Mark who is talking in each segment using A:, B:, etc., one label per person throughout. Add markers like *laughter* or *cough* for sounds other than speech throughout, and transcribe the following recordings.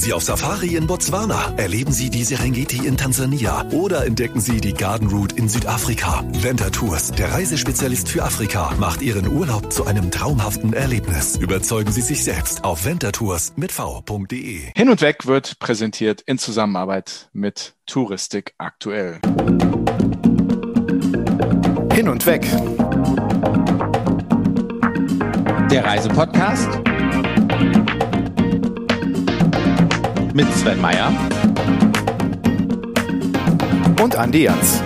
A: Sie auf Safari in Botswana, erleben Sie die Serengeti in Tansania oder entdecken Sie die Garden Route in Südafrika. Venta Tours, der Reisespezialist für Afrika, macht Ihren Urlaub zu einem traumhaften Erlebnis. Überzeugen Sie sich selbst auf ventatours mit v.de.
B: Hin und Weg wird präsentiert in Zusammenarbeit mit Touristik aktuell.
C: Hin und Weg.
D: Der Reisepodcast mit Sven Meyer
C: und Andi Jans.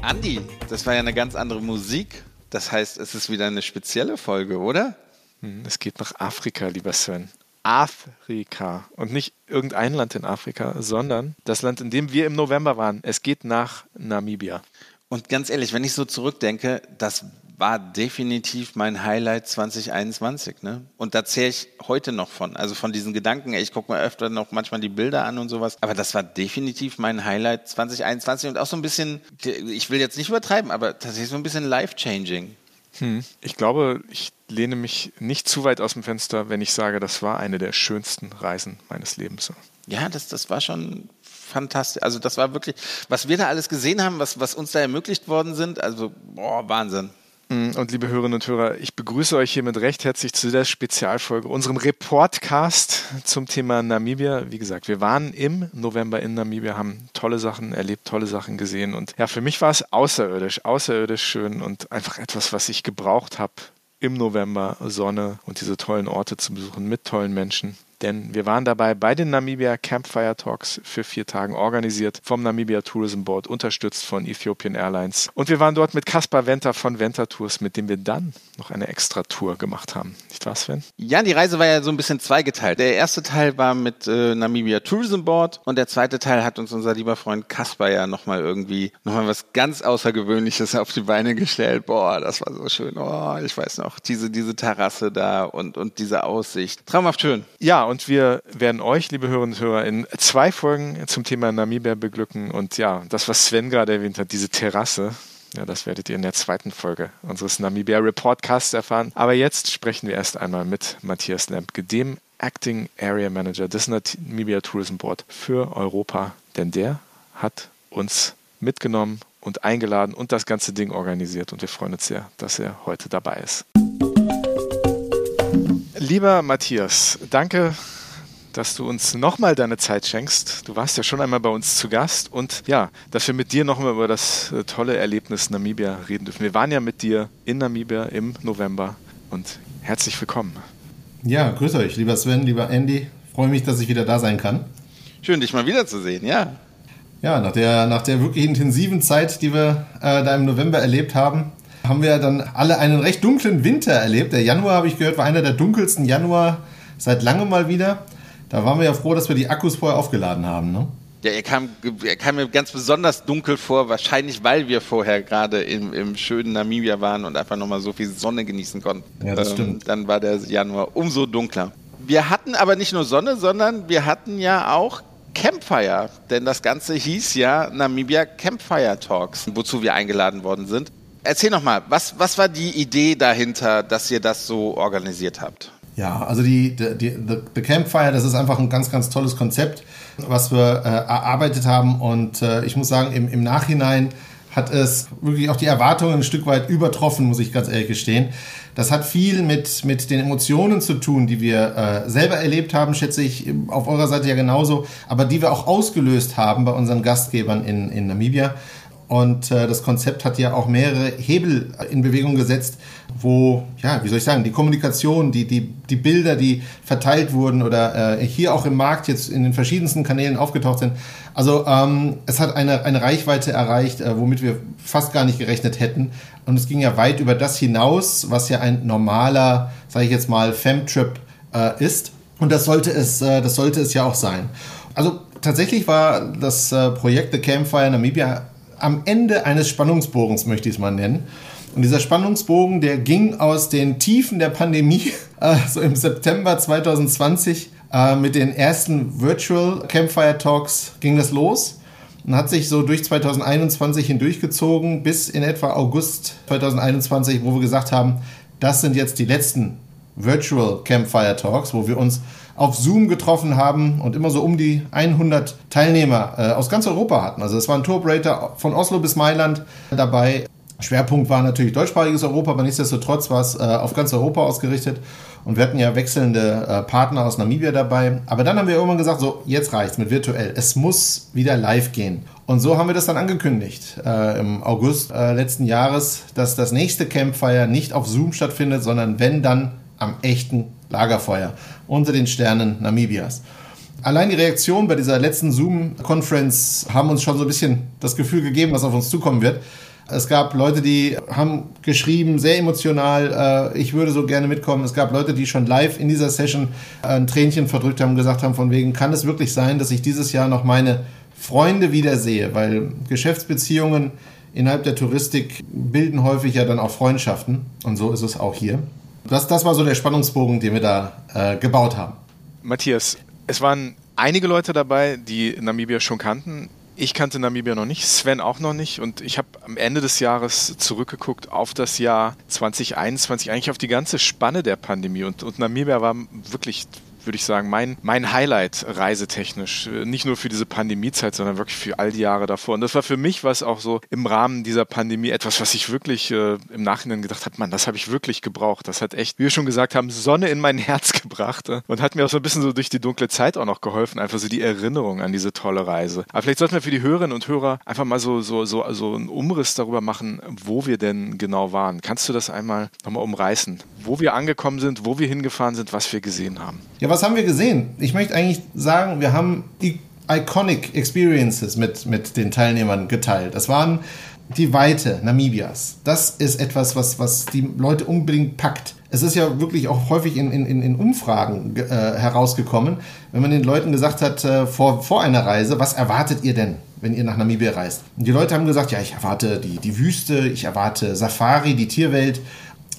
D: Andi, das war ja eine ganz andere Musik. Das heißt, es ist wieder eine spezielle Folge, oder?
B: Hm, es geht nach Afrika, lieber Sven. Afrika und nicht irgendein Land in Afrika, sondern das Land, in dem wir im November waren. Es geht nach Namibia.
D: Und ganz ehrlich, wenn ich so zurückdenke, das war definitiv mein Highlight 2021. Ne? Und da zähle ich heute noch von. Also von diesen Gedanken, ich gucke mir öfter noch manchmal die Bilder an und sowas. Aber das war definitiv mein Highlight 2021 und auch so ein bisschen, ich will jetzt nicht übertreiben, aber tatsächlich so ein bisschen life-changing.
B: Hm. Ich glaube, ich lehne mich nicht zu weit aus dem Fenster, wenn ich sage, das war eine der schönsten Reisen meines Lebens.
D: Ja, das, das war schon fantastisch. Also das war wirklich, was wir da alles gesehen haben, was, was uns da ermöglicht worden sind, also boah, Wahnsinn.
B: Hm, und liebe Hörerinnen und Hörer, ich begrüße euch hiermit recht herzlich zu der Spezialfolge, unserem Reportcast zum Thema Namibia. Wie gesagt, wir waren im November in Namibia, haben tolle Sachen erlebt, tolle Sachen gesehen. Und ja, für mich war es außerirdisch, außerirdisch schön und einfach etwas, was ich gebraucht habe im November. Sonne und diese tollen Orte zu besuchen mit tollen Menschen denn wir waren dabei bei den Namibia Campfire Talks für vier Tagen organisiert vom Namibia Tourism Board, unterstützt von Ethiopian Airlines. Und wir waren dort mit Kaspar Venter von Venter Tours, mit dem wir dann noch eine extra Tour gemacht haben. Nicht wahr, Sven?
D: Ja, die Reise war ja so ein bisschen zweigeteilt. Der erste Teil war mit äh, Namibia Tourism Board und der zweite Teil hat uns unser lieber Freund Kaspar ja nochmal irgendwie nochmal was ganz Außergewöhnliches auf die Beine gestellt. Boah, das war so schön. Oh, ich weiß noch, diese, diese Terrasse da und, und diese Aussicht. Traumhaft schön.
B: Ja, und wir werden euch, liebe Hörerinnen und Hörer, in zwei Folgen zum Thema Namibia beglücken. Und ja, das, was Sven gerade erwähnt hat, diese Terrasse, ja, das werdet ihr in der zweiten Folge unseres Namibia Reportcasts erfahren. Aber jetzt sprechen wir erst einmal mit Matthias Lempke, dem Acting Area Manager des Namibia Tourism Board für Europa. Denn der hat uns mitgenommen und eingeladen und das ganze Ding organisiert. Und wir freuen uns sehr, dass er heute dabei ist. Lieber Matthias, danke, dass du uns nochmal deine Zeit schenkst. Du warst ja schon einmal bei uns zu Gast und ja, dass wir mit dir nochmal über das äh, tolle Erlebnis Namibia reden dürfen. Wir waren ja mit dir in Namibia im November und herzlich willkommen.
E: Ja, grüß euch, lieber Sven, lieber Andy. Freue mich, dass ich wieder da sein kann.
D: Schön, dich mal wiederzusehen, ja.
E: Ja, nach der, nach der wirklich intensiven Zeit, die wir äh, da im November erlebt haben, haben wir dann alle einen recht dunklen Winter erlebt. Der Januar, habe ich gehört, war einer der dunkelsten Januar seit langem mal wieder. Da waren wir ja froh, dass wir die Akkus vorher aufgeladen haben. Ne?
D: Ja, er kam, er kam mir ganz besonders dunkel vor, wahrscheinlich weil wir vorher gerade im, im schönen Namibia waren und einfach nochmal so viel Sonne genießen konnten.
E: Ja, das ähm, stimmt.
D: Dann war der Januar umso dunkler. Wir hatten aber nicht nur Sonne, sondern wir hatten ja auch Campfire, denn das Ganze hieß ja Namibia Campfire Talks, wozu wir eingeladen worden sind. Erzähl noch mal, was, was war die Idee dahinter, dass ihr das so organisiert habt?
E: Ja, also die, die, die The Campfire, das ist einfach ein ganz, ganz tolles Konzept, was wir äh, erarbeitet haben. Und äh, ich muss sagen, im, im Nachhinein hat es wirklich auch die Erwartungen ein Stück weit übertroffen, muss ich ganz ehrlich gestehen. Das hat viel mit, mit den Emotionen zu tun, die wir äh, selber erlebt haben, schätze ich auf eurer Seite ja genauso, aber die wir auch ausgelöst haben bei unseren Gastgebern in, in Namibia. Und äh, das Konzept hat ja auch mehrere Hebel in Bewegung gesetzt, wo, ja, wie soll ich sagen, die Kommunikation, die, die, die Bilder, die verteilt wurden oder äh, hier auch im Markt jetzt in den verschiedensten Kanälen aufgetaucht sind. Also ähm, es hat eine, eine Reichweite erreicht, äh, womit wir fast gar nicht gerechnet hätten. Und es ging ja weit über das hinaus, was ja ein normaler, sage ich jetzt mal, Femtrip äh, ist. Und das sollte es, äh, das sollte es ja auch sein. Also tatsächlich war das äh, Projekt The Campfire Namibia am Ende eines Spannungsbogens, möchte ich es mal nennen. Und dieser Spannungsbogen, der ging aus den Tiefen der Pandemie, äh, *laughs* so im September 2020, Äh, mit den ersten Virtual Campfire Talks ging das los und hat sich so durch 2021 hindurchgezogen bis in etwa August 2021, wo wir gesagt haben, das sind jetzt die letzten Virtual Campfire Talks, wo wir uns auf Zoom getroffen haben und immer so um die 100 Teilnehmer äh, aus ganz Europa hatten. Also es war ein Tour-Operator von Oslo bis Mailand dabei. Schwerpunkt war natürlich deutschsprachiges Europa, aber nichtsdestotrotz war es äh, auf ganz Europa ausgerichtet. Und wir hatten ja wechselnde äh, Partner aus Namibia dabei. Aber dann haben wir irgendwann gesagt, so, jetzt reicht's mit virtuell. Es muss wieder live gehen. Und so haben wir das dann angekündigt äh, im August äh, letzten Jahres, dass das nächste Campfire nicht auf Zoom stattfindet, sondern wenn dann am echten Lagerfeuer unter den Sternen Namibias. Allein die Reaktion bei dieser letzten Zoom-Conference haben uns schon so ein bisschen das Gefühl gegeben, was auf uns zukommen wird. Es gab Leute, die haben geschrieben, sehr emotional, äh, ich würde so gerne mitkommen. Es gab Leute, die schon live in dieser Session äh, ein Tränchen verdrückt haben, gesagt haben, von wegen, kann es wirklich sein, dass ich dieses Jahr noch meine Freunde wiedersehe? Weil Geschäftsbeziehungen innerhalb der Touristik bilden häufig ja dann auch Freundschaften. Und so ist es auch hier. Das, das war so der Spannungsbogen, den wir da äh, gebaut haben.
B: Matthias, es waren einige Leute dabei, die Namibia schon kannten. Ich kannte Namibia noch nicht, Sven auch noch nicht und ich habe am Ende des Jahres zurückgeguckt auf das Jahr 2021, eigentlich auf die ganze Spanne der Pandemie und, und Namibia war wirklich würde ich sagen, mein, mein Highlight reisetechnisch. Nicht nur für diese Pandemiezeit, sondern wirklich für all die Jahre davor. Und das war für mich was auch so im Rahmen dieser Pandemie etwas, was ich wirklich äh, im Nachhinein gedacht habe, man, das habe ich wirklich gebraucht. Das hat echt, wie wir schon gesagt haben, Sonne in mein *laughs* Herz gebracht äh, und hat mir auch so ein bisschen so durch die dunkle Zeit auch noch geholfen, einfach so die Erinnerung an diese tolle Reise. Aber vielleicht sollten wir für die Hörerinnen und Hörer einfach mal so, so, so, so einen Umriss darüber machen, wo wir denn genau waren. Kannst du das einmal nochmal umreißen? Wo wir angekommen sind, wo wir hingefahren sind, was wir gesehen haben?
E: Ja, was haben wir gesehen? Ich möchte eigentlich sagen, wir haben die Iconic Experiences mit, mit den Teilnehmern geteilt. Das waren die Weite Namibias. Das ist etwas, was, was die Leute unbedingt packt. Es ist ja wirklich auch häufig in, in, in Umfragen äh, herausgekommen, wenn man den Leuten gesagt hat, äh, vor, vor einer Reise, was erwartet ihr denn, wenn ihr nach Namibia reist? Und die Leute haben gesagt, ja, ich erwarte die, die Wüste, ich erwarte Safari, die Tierwelt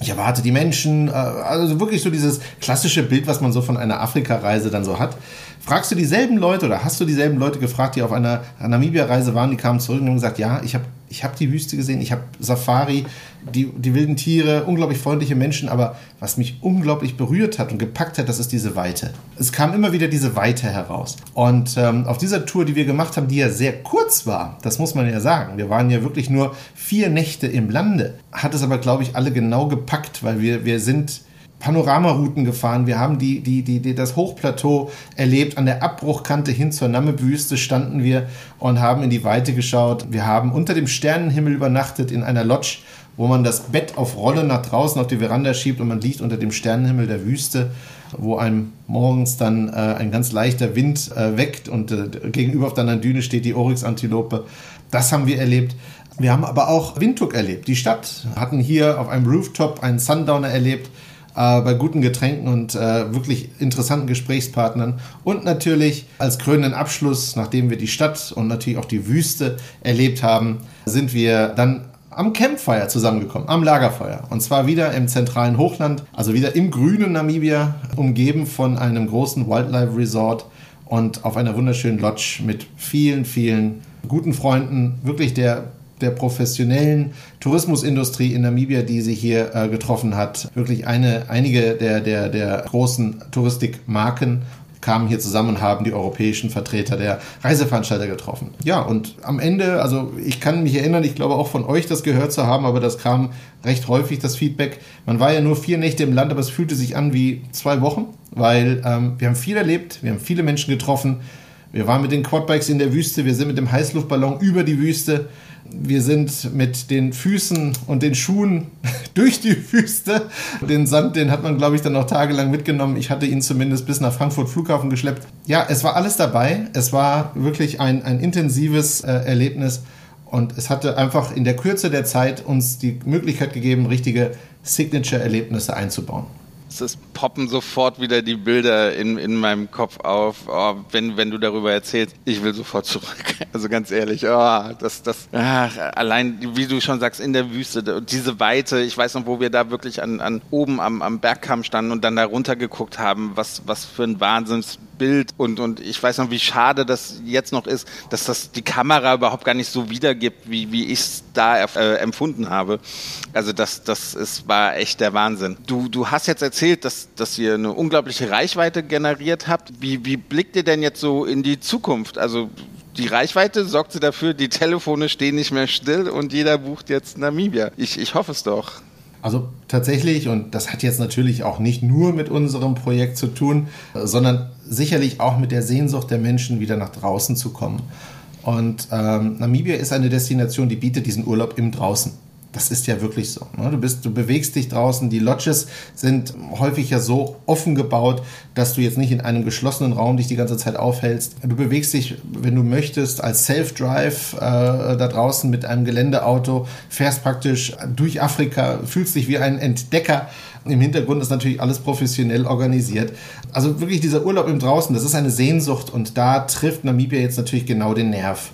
E: ich erwarte die Menschen, äh, also wirklich so dieses klassische Bild, was man so von einer Afrika-Reise dann so hat. Fragst du dieselben Leute oder hast du dieselben Leute gefragt, die auf einer Namibia-Reise waren, die kamen zurück und haben gesagt, ja, ich habe ich hab die Wüste gesehen, ich habe Safari, die, die wilden Tiere, unglaublich freundliche Menschen, aber was mich unglaublich berührt hat und gepackt hat, das ist diese Weite. Es kam immer wieder diese Weite heraus. Und ähm, auf dieser Tour, die wir gemacht haben, die ja sehr kurz war, das muss man ja sagen, wir waren ja wirklich nur vier Nächte im Lande, hat es aber, glaube ich, alle genau gepackt, weil wir, wir sind Panoramarouten gefahren. Wir haben die, die, die, die, das Hochplateau erlebt. An der Abbruchkante hin zur Namib-Wüste standen wir und haben in die Weite geschaut. Wir haben unter dem Sternenhimmel übernachtet in einer Lodge, wo man das Bett auf Rolle nach draußen auf die Veranda schiebt und man liegt unter dem Sternenhimmel der Wüste, wo einem morgens dann äh, ein ganz leichter Wind äh, weckt und äh, gegenüber auf der anderen Düne steht die Oryx-Antilope. Das haben wir erlebt. Wir haben aber auch Windhoek erlebt. Die Stadt hatten hier auf einem Rooftop einen Sundowner erlebt äh, bei guten Getränken und äh, wirklich interessanten Gesprächspartnern. Und natürlich als krönenden Abschluss, nachdem wir die Stadt und natürlich auch die Wüste erlebt haben, sind wir dann am Campfire zusammengekommen, am Lagerfeuer. Und zwar wieder im zentralen Hochland, also wieder im grünen Namibia, umgeben von einem großen Wildlife Resort und auf einer wunderschönen Lodge mit vielen, vielen guten Freunden. Wirklich der der professionellen Tourismusindustrie in Namibia, die sie hier äh, getroffen hat. Wirklich eine, einige der, der, der großen Touristikmarken kamen hier zusammen und haben die europäischen Vertreter der Reiseveranstalter getroffen. Ja, und am Ende, also ich kann mich erinnern, ich glaube auch von euch das gehört zu haben, aber das kam recht häufig, das Feedback. Man war ja nur vier Nächte im Land, aber es fühlte sich an wie zwei Wochen, weil ähm, wir haben viel erlebt, wir haben viele Menschen getroffen. Wir waren mit den Quadbikes in der Wüste, wir sind mit dem Heißluftballon über die Wüste wir sind mit den Füßen und den Schuhen *laughs* durch die Wüste. Den Sand, den hat man, glaube ich, dann noch tagelang mitgenommen. Ich hatte ihn zumindest bis nach Frankfurt Flughafen geschleppt. Ja, es war alles dabei. Es war wirklich ein, ein intensives äh, Erlebnis. Und es hatte einfach in der Kürze der Zeit uns die Möglichkeit gegeben, richtige Signature-Erlebnisse einzubauen.
D: Es poppen sofort wieder die Bilder in, in meinem Kopf auf, oh, wenn, wenn du darüber erzählst. Ich will sofort zurück. *laughs* Also ganz ehrlich, oh, das, das, ach, allein, wie du schon sagst, in der Wüste, diese Weite, ich weiß noch, wo wir da wirklich an, an oben am, am Bergkamm standen und dann da runter geguckt haben, was, was für ein Wahnsinnsbild und, und ich weiß noch, wie schade das jetzt noch ist, dass das die Kamera überhaupt gar nicht so wiedergibt, wie, wie ich es da äh, empfunden habe. Also das, das ist, war echt der Wahnsinn. Du, du hast jetzt erzählt, dass, dass ihr eine unglaubliche Reichweite generiert habt. Wie, wie blickt ihr denn jetzt so in die Zukunft? Also die Reichweite sorgt sie dafür, die Telefone stehen nicht mehr still und jeder bucht jetzt Namibia. Ich, ich hoffe es doch.
E: Also tatsächlich, und das hat jetzt natürlich auch nicht nur mit unserem Projekt zu tun, sondern sicherlich auch mit der Sehnsucht der Menschen, wieder nach draußen zu kommen. Und ähm, Namibia ist eine Destination, die bietet diesen Urlaub im Draußen. Das ist ja wirklich so. Ne? Du, bist, du bewegst dich draußen. Die Lodges sind häufig ja so offen gebaut, dass du jetzt nicht in einem geschlossenen Raum dich die ganze Zeit aufhältst. Du bewegst dich, wenn du möchtest, als Self-Drive äh, da draußen mit einem Geländeauto, fährst praktisch durch Afrika, fühlst dich wie ein Entdecker. Im Hintergrund ist natürlich alles professionell organisiert. Also wirklich dieser Urlaub im Draußen, das ist eine Sehnsucht und da trifft Namibia jetzt natürlich genau den Nerv.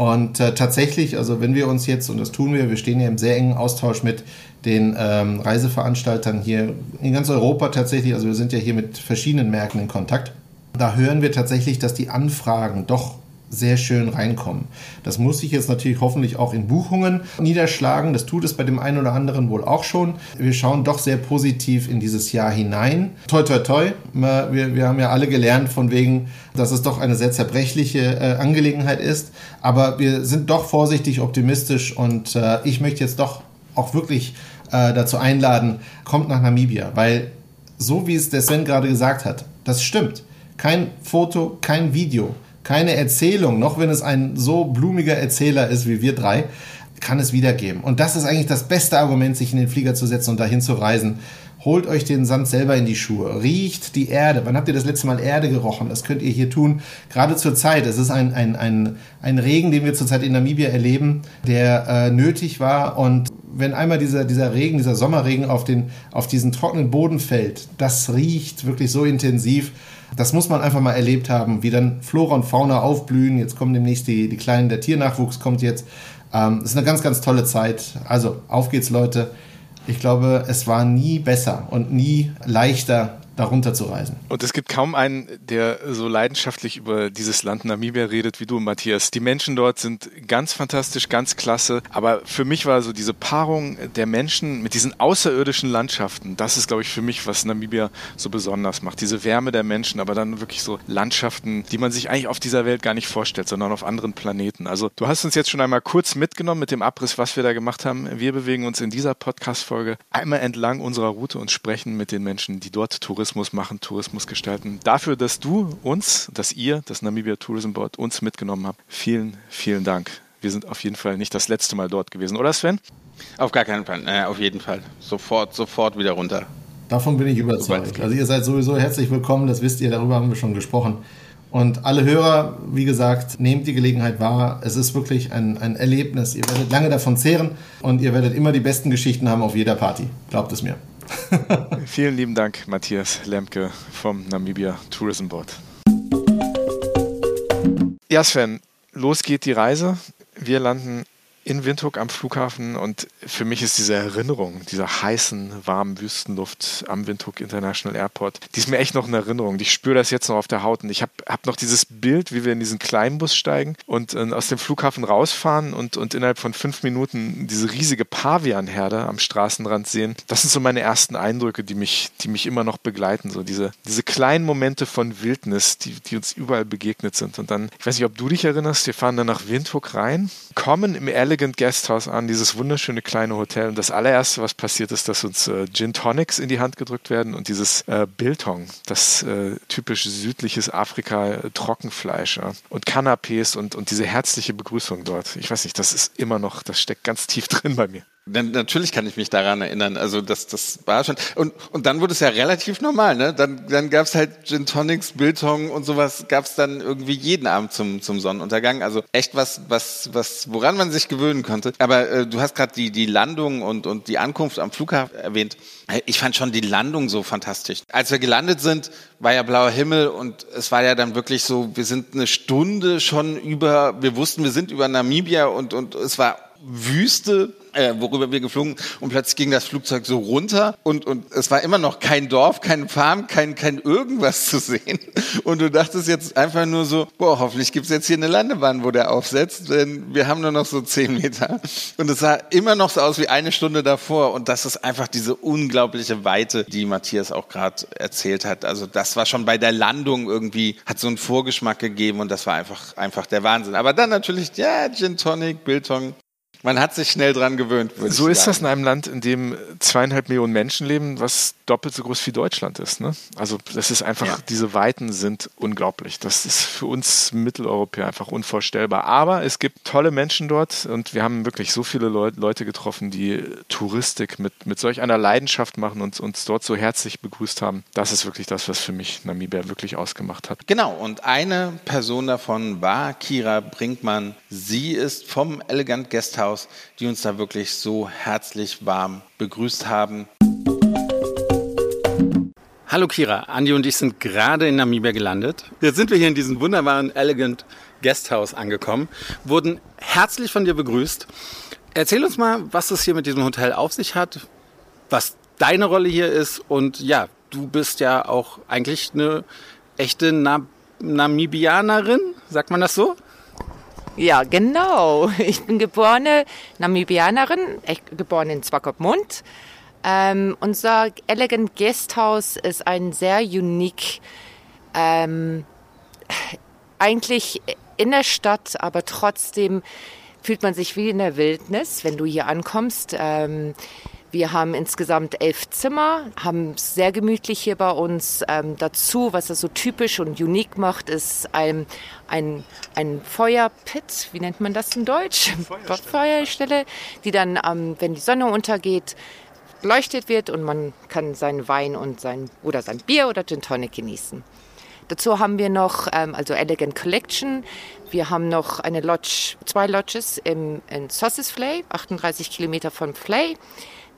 E: Und äh, tatsächlich, also wenn wir uns jetzt, und das tun wir, wir stehen ja im sehr engen Austausch mit den ähm, Reiseveranstaltern hier in ganz Europa tatsächlich, also wir sind ja hier mit verschiedenen Märkten in Kontakt. Da hören wir tatsächlich, dass die Anfragen doch sehr schön reinkommen. Das muss sich jetzt natürlich hoffentlich auch in Buchungen niederschlagen. Das tut es bei dem einen oder anderen wohl auch schon. Wir schauen doch sehr positiv in dieses Jahr hinein. Toi, toi, toi. Wir, wir haben ja alle gelernt von wegen, dass es doch eine sehr zerbrechliche äh, Angelegenheit ist. Aber wir sind doch vorsichtig optimistisch und äh, ich möchte jetzt doch auch wirklich äh, dazu einladen, kommt nach Namibia, weil so wie es der Sven gerade gesagt hat, das stimmt. Kein Foto, kein Video keine Erzählung, noch wenn es ein so blumiger Erzähler ist wie wir drei, kann es wiedergeben. Und das ist eigentlich das beste Argument, sich in den Flieger zu setzen und dahin zu reisen. Holt euch den Sand selber in die Schuhe. Riecht die Erde. Wann habt ihr das letzte Mal Erde gerochen? Das könnt ihr hier tun. Gerade zur Zeit. Es ist ein, ein, ein, ein Regen, den wir zurzeit in Namibia erleben, der äh, nötig war. Und wenn einmal dieser, dieser Regen, dieser Sommerregen auf, den, auf diesen trockenen Boden fällt, das riecht wirklich so intensiv. Das muss man einfach mal erlebt haben, wie dann Flora und Fauna aufblühen. Jetzt kommen demnächst die, die Kleinen, der Tiernachwuchs kommt jetzt. Ähm, ist eine ganz, ganz tolle Zeit. Also, auf geht's, Leute. Ich glaube, es war nie besser und nie leichter, darunter zu reisen.
B: Und es gibt kaum einen, der so leidenschaftlich über dieses Land Namibia redet wie du, Matthias. Die Menschen dort sind ganz fantastisch, ganz klasse. Aber für mich war so diese Paarung der Menschen mit diesen außerirdischen Landschaften, das ist, glaube ich, für mich, was Namibia so besonders macht. Diese Wärme der Menschen, aber dann wirklich so Landschaften, die man sich eigentlich auf dieser Welt gar nicht vorstellt, sondern auf anderen Planeten. Also du hast uns jetzt schon einmal kurz mitgenommen mit dem Abriss, was wir da gemacht haben. Wir bewegen uns in dieser Podcast-Folge einmal entlang unserer Route und sprechen mit den Menschen, die dort Tourismus Tourismus machen, Tourismus gestalten. Dafür, dass du uns, dass ihr, das Namibia Tourism Board, uns mitgenommen habt. Vielen, vielen Dank. Wir sind auf jeden Fall nicht das letzte Mal dort gewesen, oder Sven?
D: Auf gar keinen Fall. Naja, auf jeden Fall. Sofort, sofort wieder runter.
E: Davon bin ich überzeugt. Also ihr seid sowieso herzlich willkommen, das wisst ihr, darüber haben wir schon gesprochen. Und alle Hörer, wie gesagt, nehmt die Gelegenheit wahr. Es ist wirklich ein, ein Erlebnis. Ihr werdet lange davon zehren und ihr werdet immer die besten Geschichten haben auf jeder Party. Glaubt es mir. *laughs*
B: Vielen lieben Dank, Matthias Lemke vom Namibia Tourism Board. Ja, Sven, los geht die Reise. Wir landen in Windhoek am Flughafen und für mich ist diese Erinnerung dieser heißen, warmen Wüstenluft am Windhoek International Airport, die ist mir echt noch in Erinnerung. Ich spüre das jetzt noch auf der Haut und ich habe hab noch dieses Bild, wie wir in diesen kleinen Bus steigen und äh, aus dem Flughafen rausfahren und, und innerhalb von fünf Minuten diese riesige Pavianherde am Straßenrand sehen. Das sind so meine ersten Eindrücke, die mich, die mich immer noch begleiten. So diese, diese kleinen Momente von Wildnis, die, die uns überall begegnet sind. Und dann, ich weiß nicht, ob du dich erinnerst, wir fahren dann nach Windhoek rein, kommen im Ehrlich Elegant Guesthouse an, dieses wunderschöne kleine Hotel. Und das allererste, was passiert ist, dass uns äh, Gin Tonics in die Hand gedrückt werden und dieses äh, Biltong, das äh, typisch südliches Afrika äh, ja. und Canapés und, und diese herzliche Begrüßung dort. Ich weiß nicht, das ist immer noch, das steckt ganz tief *laughs* drin bei mir.
D: Natürlich kann ich mich daran erinnern. Also das, das war schon. Und, und dann wurde es ja relativ normal. Ne? Dann, dann gab es halt Gin Tonics, Biltong und sowas gab es dann irgendwie jeden Abend zum, zum Sonnenuntergang. Also echt was, was, was, woran man sich gewöhnen konnte. Aber äh, du hast gerade die, die Landung und, und die Ankunft am Flughafen erwähnt. Ich fand schon die Landung so fantastisch. Als wir gelandet sind, war ja blauer Himmel und es war ja dann wirklich so, wir sind eine Stunde schon über, wir wussten, wir sind über Namibia und, und es war Wüste äh, worüber wir geflogen und plötzlich ging das Flugzeug so runter und, und es war immer noch kein Dorf, kein Farm, kein, kein irgendwas zu sehen. Und du dachtest jetzt einfach nur so, boah, hoffentlich gibt's jetzt hier eine Landebahn, wo der aufsetzt, denn wir haben nur noch so zehn Meter. Und es sah immer noch so aus wie eine Stunde davor und das ist einfach diese unglaubliche Weite, die Matthias auch gerade erzählt hat. Also das war schon bei der Landung irgendwie, hat so einen Vorgeschmack gegeben und das war einfach, einfach der Wahnsinn. Aber dann natürlich, ja, Gin Tonic, Biltong, man hat sich schnell dran gewöhnt.
B: So ist das in einem Land, in dem zweieinhalb Millionen Menschen leben, was doppelt so groß wie Deutschland ist. Ne? Also das ist einfach, ja. diese Weiten sind unglaublich. Das ist für uns Mitteleuropäer einfach unvorstellbar. Aber es gibt tolle Menschen dort und wir haben wirklich so viele Leu Leute getroffen, die Touristik mit, mit solch einer Leidenschaft machen und uns dort so herzlich begrüßt haben. Das ist wirklich das, was für mich Namibia wirklich ausgemacht hat.
D: Genau, und eine Person davon war Kira Brinkmann. Sie ist vom Elegant Guesthouse Haus, die uns da wirklich so herzlich warm begrüßt haben.
F: Hallo Kira, Andi und ich sind gerade in Namibia gelandet. Jetzt sind wir hier in diesem wunderbaren Elegant Guesthouse angekommen, wurden herzlich von dir begrüßt. Erzähl uns mal, was es hier mit diesem Hotel auf sich hat, was deine Rolle hier ist und ja, du bist ja auch eigentlich eine echte Na Namibianerin, sagt man das so?
G: Ja, genau. Ich bin geborene Namibianerin, geboren in Swakopmund. Ähm, unser Elegant Guesthouse ist ein sehr unique, ähm, eigentlich in der Stadt, aber trotzdem fühlt man sich wie in der Wildnis, wenn du hier ankommst. Ähm, wir haben insgesamt elf Zimmer, haben sehr gemütlich hier bei uns. Ähm, dazu, was das so typisch und unique macht, ist ein, ein, ein Feuerpit, wie nennt man das in Deutsch? Feuerstelle, Feuerstelle die dann, ähm, wenn die Sonne untergeht, beleuchtet wird und man kann seinen Wein und sein, oder sein Bier oder Gin Tonic genießen. Dazu haben wir noch, ähm, also Elegant Collection. Wir haben noch eine Lodge, zwei Lodges im, in Sosses Flay, 38 Kilometer von Flay.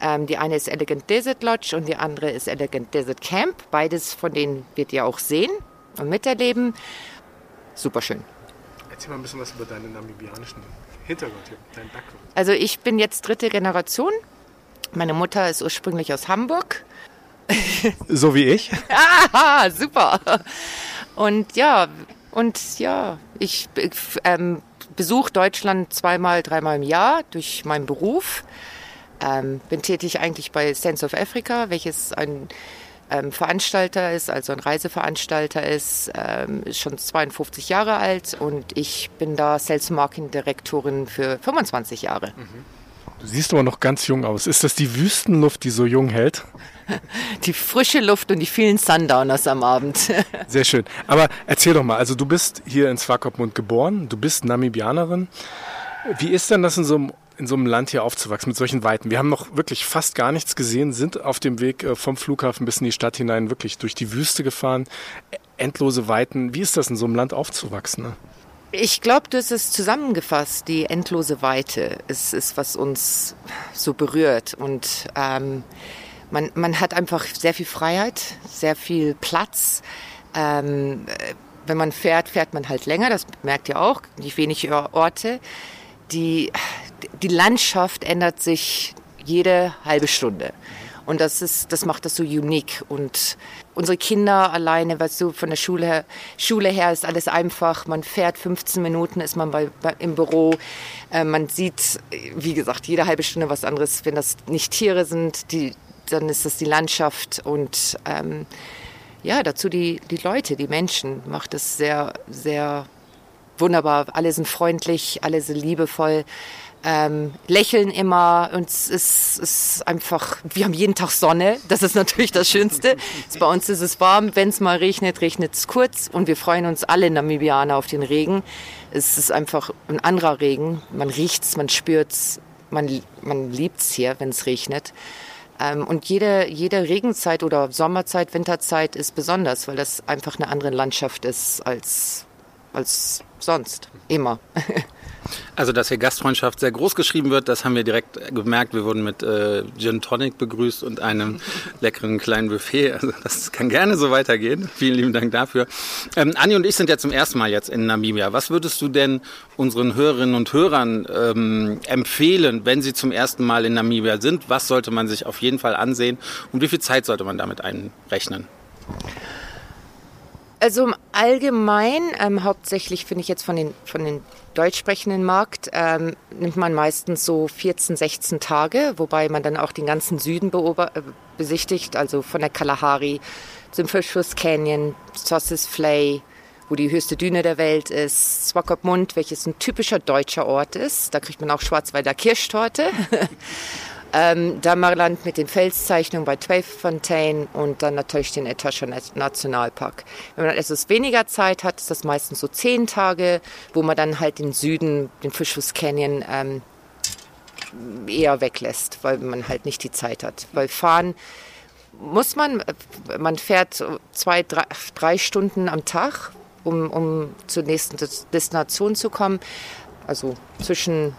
G: Ähm, die eine ist Elegant Desert Lodge und die andere ist Elegant Desert Camp. Beides von denen wird ihr auch sehen und miterleben. Super schön.
B: Erzähl mal ein bisschen was über deinen namibianischen Hintergrund hier, deinen
G: Background. Also ich bin jetzt dritte Generation. Meine Mutter ist ursprünglich aus Hamburg. *laughs*
B: So wie ich.
G: ah, super. Und ja, und ja, ich ähm, besuche Deutschland zweimal, dreimal im Jahr durch meinen Beruf. Ähm, bin tätig eigentlich bei Sense of Africa, welches ein ähm, Veranstalter ist, also ein Reiseveranstalter ist, ähm, ist schon 52 Jahre alt und ich bin da Sales Marketing Direktorin für 25 Jahre. Mhm.
B: Du siehst aber noch ganz jung aus. Ist das die Wüstenluft, die so jung hält? *laughs*
G: Die frische Luft und die vielen Sundowners am Abend. *laughs*
B: Sehr schön. Aber erzähl doch mal, also du bist hier in Swakopmund geboren, du bist Namibianerin. Wie ist denn das in so einem in so einem Land hier aufzuwachsen mit solchen Weiten. Wir haben noch wirklich fast gar nichts gesehen, sind auf dem Weg äh, vom Flughafen bis in die Stadt hinein wirklich durch die Wüste gefahren. Endlose Weiten. Wie ist das in so einem Land aufzuwachsen? Ne?
G: Ich glaube, das ist zusammengefasst. Die endlose Weite ist, ist was uns so berührt. Und ähm, man, man hat einfach sehr viel Freiheit, sehr viel Platz. Ähm, wenn man fährt, fährt man halt länger. Das merkt ihr auch. Nicht wenig Orte. Die, die Landschaft ändert sich jede halbe Stunde. Und das ist, das macht das so unique. Und unsere Kinder alleine, weißt du, von der Schule her, Schule her ist alles einfach. Man fährt 15 Minuten, ist man bei, bei im Büro. Äh, man sieht, wie gesagt, jede halbe Stunde was anderes. Wenn das nicht Tiere sind, die, dann ist das die Landschaft und ähm, ja, dazu die, die Leute, die Menschen, macht es sehr, sehr wunderbar. Alle sind freundlich, alle sind liebevoll ähm, lächeln immer und es ist, ist, einfach, wir haben jeden Tag Sonne, das ist natürlich das Schönste. Bei uns ist es warm, wenn es mal regnet, regnet es kurz und wir freuen uns alle Namibianer auf den Regen. Es ist einfach ein anderer Regen, man riecht es, man spürt es, man, man liebt es hier, wenn es regnet. Ähm, und jede, jede Regenzeit oder Sommerzeit, Winterzeit ist besonders, weil das einfach eine andere Landschaft ist als, als sonst. Immer. *laughs*
F: Also, dass hier Gastfreundschaft sehr groß geschrieben wird, das haben wir direkt gemerkt. Wir wurden mit äh, Gin Tonic begrüßt und einem *laughs* leckeren kleinen Buffet. Also, das kann gerne so weitergehen. Vielen lieben Dank dafür. Ähm, Anni und ich sind ja zum ersten Mal jetzt in Namibia. Was würdest du denn unseren Hörerinnen und Hörern ähm, empfehlen, wenn sie zum ersten Mal in Namibia sind? Was sollte man sich auf jeden Fall ansehen und wie viel Zeit sollte man damit einrechnen?
G: Also im Allgemeinen, ähm, hauptsächlich finde ich jetzt von den, von den deutschsprechenden Markt, ähm, nimmt man meistens so 14, 16 Tage, wobei man dann auch den ganzen Süden äh, besichtigt, also von der Kalahari zum Fischfuss Canyon, Sosses Flay, wo die höchste Düne der Welt ist, Swakopmund, welches ein typischer deutscher Ort ist. Da kriegt man auch Schwarzwälder Kirschtorte. *laughs* Ähm, Dammerland mit den Felszeichnungen bei Tweefontein und dann natürlich den Etosha Nationalpark. Wenn man etwas weniger Zeit hat, ist das meistens so zehn Tage, wo man dann halt den Süden, den Fischfuß Canyon ähm, eher weglässt, weil man halt nicht die Zeit hat. Weil fahren muss man, man fährt zwei, drei, drei Stunden am Tag, um, um zur nächsten Destination zu kommen. Also zwischen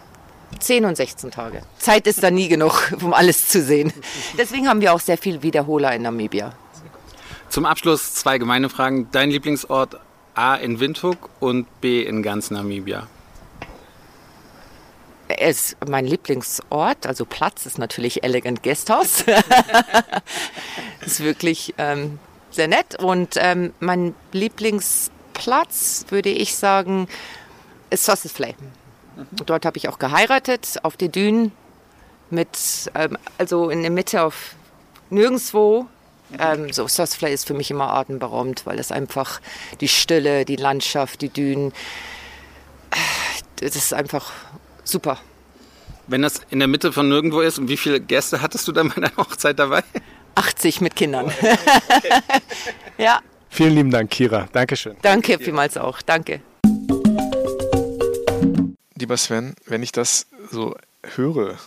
G: 10 und 16 Tage. Zeit ist da nie genug, um alles zu sehen. Deswegen haben wir auch sehr viel Wiederholer in Namibia.
F: Zum Abschluss zwei gemeine Fragen. Dein Lieblingsort A in Windhoek und B in ganz Namibia?
G: ist mein Lieblingsort, also Platz ist natürlich Elegant Guesthouse. *laughs* ist wirklich ähm, sehr nett. Und ähm, mein Lieblingsplatz, würde ich sagen, ist Sausage Flay. Dort habe ich auch geheiratet, auf den Dünen, mit, ähm, also in der Mitte auf nirgendwo. Ähm, so Sosflay ist für mich immer atemberaubend, weil es einfach die Stille, die Landschaft, die Dünen, das ist einfach super.
F: Wenn das in der Mitte von nirgendwo ist, und wie viele Gäste hattest du dann bei deiner Hochzeit dabei?
G: 80 mit Kindern. *laughs* ja.
B: Vielen lieben Dank, Kira. Dankeschön.
G: Danke vielmals auch. Danke
B: lieber Sven, wenn ich das so höre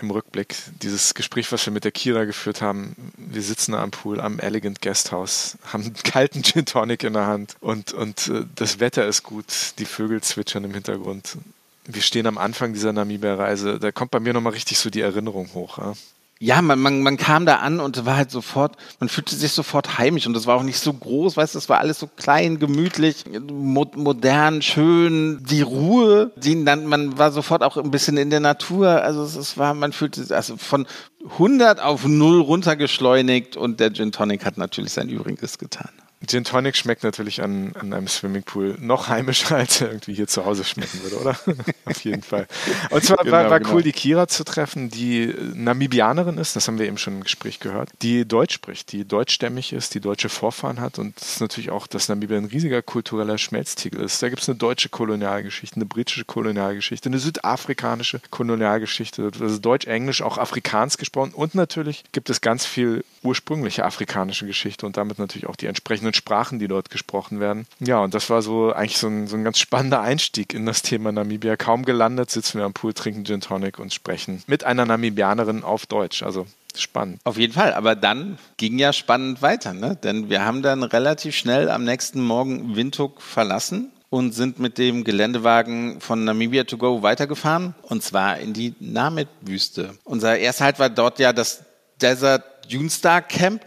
B: im Rückblick, dieses Gespräch, was wir mit der Kira geführt haben, wir sitzen am Pool, am Elegant Guesthouse, haben einen kalten *laughs* Gin Tonic in der Hand und, und äh, das Wetter ist gut, die Vögel zwitschern im Hintergrund. Wir stehen am Anfang dieser Namibia-Reise, da kommt bei mir nochmal richtig so die Erinnerung hoch. Ja?
D: Ja, man, man, man kam da an und war halt sofort, man fühlte sich sofort heimisch und das war auch nicht so groß, weißt du, das war alles so klein, gemütlich, mo modern, schön, die Ruhe, die dann, man war sofort auch ein bisschen in der Natur, also es, es war, man fühlte sich also von 100 auf 0 runtergeschleunigt und der Gin Tonic hat natürlich sein Übriges getan.
B: Gin Tonic schmeckt natürlich an, an einem Swimmingpool noch heimischer, *laughs* als er irgendwie hier zu Hause schmecken würde, oder? *laughs* Auf jeden Fall. Und zwar genau, war, war genau. cool, die Kira zu treffen, die Namibianerin ist, das haben wir eben schon im Gespräch gehört, die Deutsch spricht, die deutschstämmig ist, die deutsche Vorfahren hat und das ist natürlich auch, dass Namibia ein riesiger kultureller Schmelztiegel ist. Da gibt es eine deutsche Kolonialgeschichte, eine britische Kolonialgeschichte, eine südafrikanische Kolonialgeschichte, also Deutsch, Englisch, auch Afrikaans gesprochen und natürlich gibt es ganz viel ursprüngliche afrikanische Geschichte und damit natürlich auch die entsprechenden Sprachen, die dort gesprochen werden. Ja, und das war so eigentlich so ein, so ein ganz spannender Einstieg in das Thema Namibia. Kaum gelandet sitzen wir am Pool, trinken Gin Tonic und sprechen mit einer Namibianerin auf Deutsch. Also spannend.
D: Auf jeden Fall, aber dann ging ja spannend weiter, ne? denn wir haben dann relativ schnell am nächsten Morgen Windhoek verlassen und sind mit dem Geländewagen von Namibia to go weitergefahren und zwar in die Namib-Wüste. Unser erster Halt war dort ja das Desert Dune Star Camp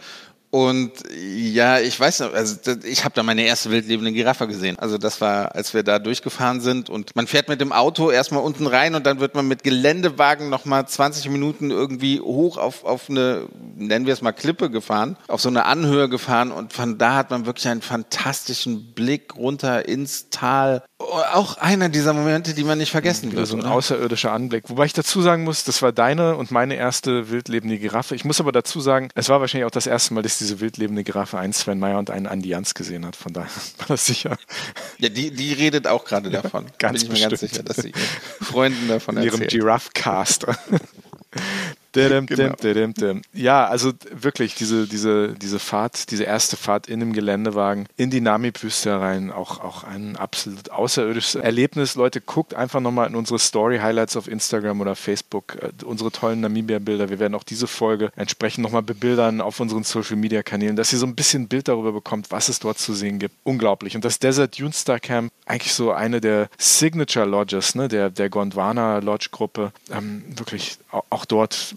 D: und ja, ich weiß, also ich habe da meine erste wildlebende Giraffe gesehen. Also das war, als wir da durchgefahren sind und man fährt mit dem Auto erstmal unten rein und dann wird man mit Geländewagen nochmal 20 Minuten irgendwie hoch auf, auf eine, nennen wir es mal Klippe gefahren, auf so eine Anhöhe gefahren und von da hat man wirklich einen fantastischen Blick runter ins Tal. Auch einer dieser Momente, die man nicht vergessen wird.
B: So ein oder? außerirdischer Anblick. Wobei ich dazu sagen muss, das war deine und meine erste wildlebende Giraffe. Ich muss aber dazu sagen, es war wahrscheinlich auch das erste Mal, dass diese wildlebende Giraffe einen Sven Meyer und einen Andi Jans gesehen hat. Von daher *laughs* war das sicher.
D: Ja, die, die redet auch gerade ja, davon.
B: Ganz
D: Bin ich bestimmt. mir ganz sicher, dass sie Freunden davon
B: In ihrem Giraffe-Cast. Dim. Ja, also wirklich diese, diese, diese Fahrt, diese erste Fahrt in dem Geländewagen in die Namib-Wüste rein, auch, auch ein absolut außerirdisches Erlebnis. Leute, guckt einfach nochmal in unsere Story-Highlights auf Instagram oder Facebook, äh, unsere tollen Namibia-Bilder. Wir werden auch diese Folge entsprechend nochmal bebildern auf unseren Social-Media-Kanälen, dass ihr so ein bisschen ein Bild darüber bekommt, was es dort zu sehen gibt. Unglaublich. Und das Desert Dune Star Camp, eigentlich so eine der Signature Lodges, ne, der, der Gondwana Lodge Gruppe, ähm, wirklich auch dort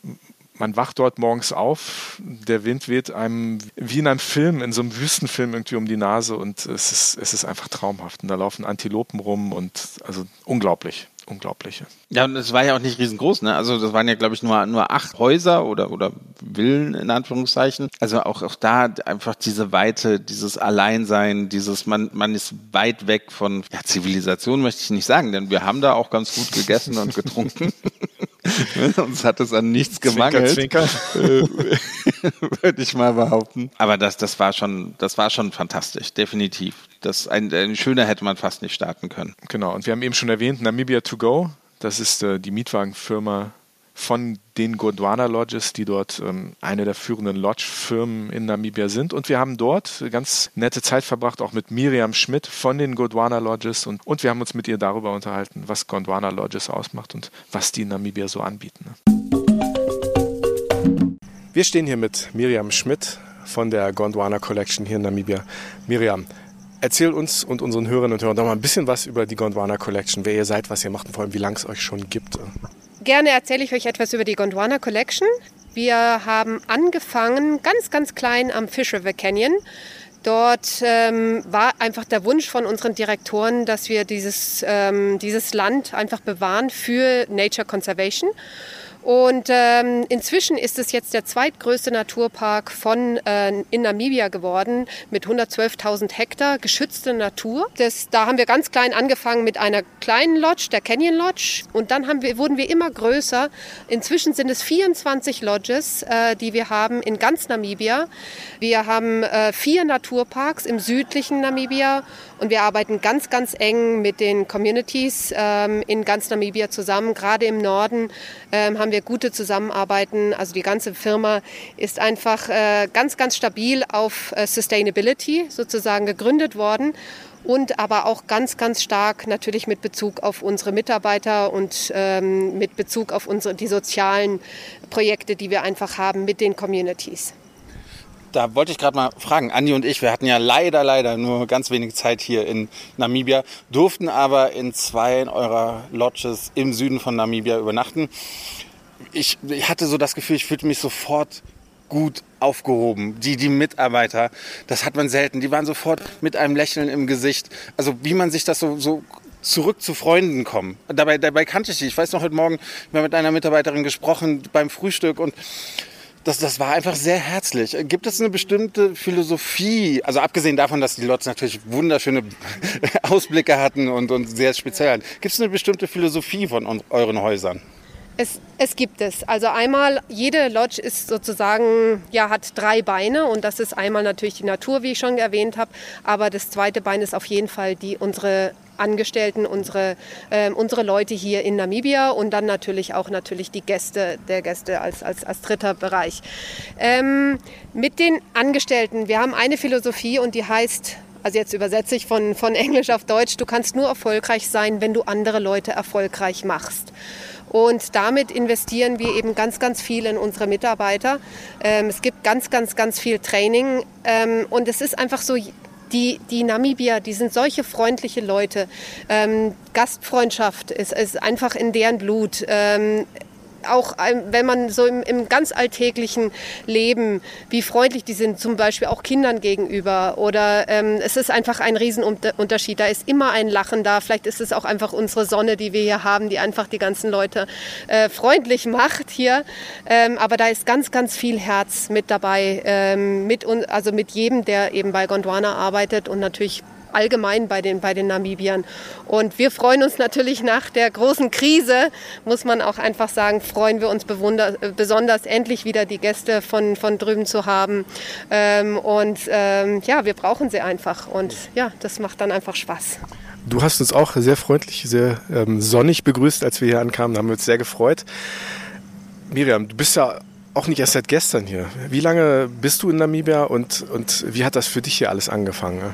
B: man wacht dort morgens auf, der Wind weht einem wie in einem Film, in so einem Wüstenfilm irgendwie um die Nase und es ist, es ist einfach traumhaft. Und da laufen Antilopen rum und also unglaublich. Unglaubliche.
D: Ja, und es war ja auch nicht riesengroß, ne? Also das waren ja, glaube ich, nur, nur acht Häuser oder, oder Villen in Anführungszeichen. Also auch, auch da einfach diese Weite, dieses Alleinsein, dieses, man, man ist weit weg von ja, Zivilisation, möchte ich nicht sagen, denn wir haben da auch ganz gut gegessen und getrunken. *laughs* *laughs* Uns hat es an nichts gemangelt. Zwinker, zwinker. *laughs* Würde ich mal behaupten. Aber das, das war schon, das war schon fantastisch, definitiv. Das ein, ein schöner hätte man fast nicht starten können.
B: Genau. Und wir haben eben schon erwähnt, Namibia to go. Das ist äh, die Mietwagenfirma von den Gondwana Lodges, die dort ähm, eine der führenden Lodge-Firmen in Namibia sind. Und wir haben dort ganz nette Zeit verbracht, auch mit Miriam Schmidt von den Gondwana Lodges. Und, und wir haben uns mit ihr darüber unterhalten, was Gondwana Lodges ausmacht und was die in Namibia so anbieten. Wir stehen hier mit Miriam Schmidt von der Gondwana Collection hier in Namibia. Miriam, Erzähl uns und unseren Hörerinnen und Hörern doch mal ein bisschen was über die Gondwana Collection, wer ihr seid, was ihr macht und vor allem, wie lange es euch schon gibt.
H: Gerne erzähle ich euch etwas über die Gondwana Collection. Wir haben angefangen ganz, ganz klein am Fish River Canyon. Dort ähm, war einfach der Wunsch von unseren Direktoren, dass wir dieses, ähm, dieses Land einfach bewahren für Nature Conservation. Und ähm, inzwischen ist es jetzt der zweitgrößte Naturpark von äh, in Namibia geworden mit 112.000 Hektar geschützte Natur. Das, da haben wir ganz klein angefangen mit einer kleinen Lodge, der Canyon Lodge, und dann haben wir, wurden wir immer größer. Inzwischen sind es 24 Lodges, äh, die wir haben in ganz Namibia. Wir haben äh, vier Naturparks im südlichen Namibia und wir arbeiten ganz, ganz eng mit den Communities ähm, in ganz Namibia zusammen. Gerade im Norden ähm, haben wir gute Zusammenarbeiten. Also die ganze Firma ist einfach äh, ganz, ganz stabil auf äh, Sustainability sozusagen gegründet worden und aber auch ganz, ganz stark natürlich mit Bezug auf unsere Mitarbeiter und ähm, mit Bezug auf unsere, die sozialen Projekte, die wir einfach haben mit den Communities.
F: Da wollte ich gerade mal fragen, Andi und ich, wir hatten ja leider, leider nur ganz wenig Zeit hier in Namibia, durften aber in zwei eurer Lodges im Süden von Namibia übernachten ich, ich hatte so das Gefühl, ich fühlte mich sofort gut aufgehoben. Die, die Mitarbeiter, das hat man selten. Die waren sofort mit einem Lächeln im Gesicht. Also wie man sich das so, so zurück zu Freunden kommen. Dabei, dabei kannte ich die. Ich weiß noch heute Morgen, wir haben mit einer Mitarbeiterin gesprochen beim Frühstück und das, das war einfach sehr herzlich. Gibt es eine bestimmte Philosophie, also abgesehen davon, dass die Lots natürlich wunderschöne *laughs* Ausblicke hatten und, und sehr speziell, gibt es eine bestimmte Philosophie von euren Häusern?
H: Es, es, gibt es. Also einmal, jede Lodge ist sozusagen, ja, hat drei Beine und das ist einmal natürlich die Natur, wie ich schon erwähnt habe, aber das zweite Bein ist auf jeden Fall die unsere Angestellten, unsere, äh, unsere Leute hier in Namibia und dann natürlich auch natürlich die Gäste, der Gäste als, als, als dritter Bereich. Ähm, mit den Angestellten, wir haben eine Philosophie und die heißt also jetzt übersetze ich von, von Englisch auf Deutsch, du kannst nur erfolgreich sein, wenn du andere Leute erfolgreich machst. Und damit investieren wir eben ganz, ganz viel in unsere Mitarbeiter. Ähm, es gibt ganz, ganz, ganz viel Training. Ähm, und es ist einfach so, die, die Namibier, die sind solche freundliche Leute. Ähm, Gastfreundschaft ist, ist einfach in deren Blut. Ähm, auch wenn man so im, im, ganz alltäglichen Leben, wie freundlich die sind, zum Beispiel auch Kindern gegenüber. Oder ähm, es ist einfach ein Riesenunterschied. Da ist immer ein Lachen da. Vielleicht ist es auch einfach unsere Sonne, die wir hier haben, die einfach die ganzen Leute äh, freundlich macht hier. Ähm, aber da ist ganz, ganz viel Herz mit dabei, ähm, mit, also mit jedem, der eben bei Gondwana arbeitet und natürlich allgemein bei den, bei den Namibiern. Und wir freuen uns natürlich nach der großen Krise, muss man auch einfach sagen, freuen wir uns besonders endlich wieder die Gäste von, von drüben zu haben. Ähm, und ähm, ja, wir brauchen sie einfach. Und ja, das macht dann einfach Spaß.
B: Du hast uns auch sehr freundlich, sehr ähm, sonnig begrüßt, als wir hier ankamen. Da haben wir uns sehr gefreut. Miriam, du bist ja auch nicht erst seit gestern hier. Wie lange bist du in Namibia und, und wie hat das für dich hier alles angefangen?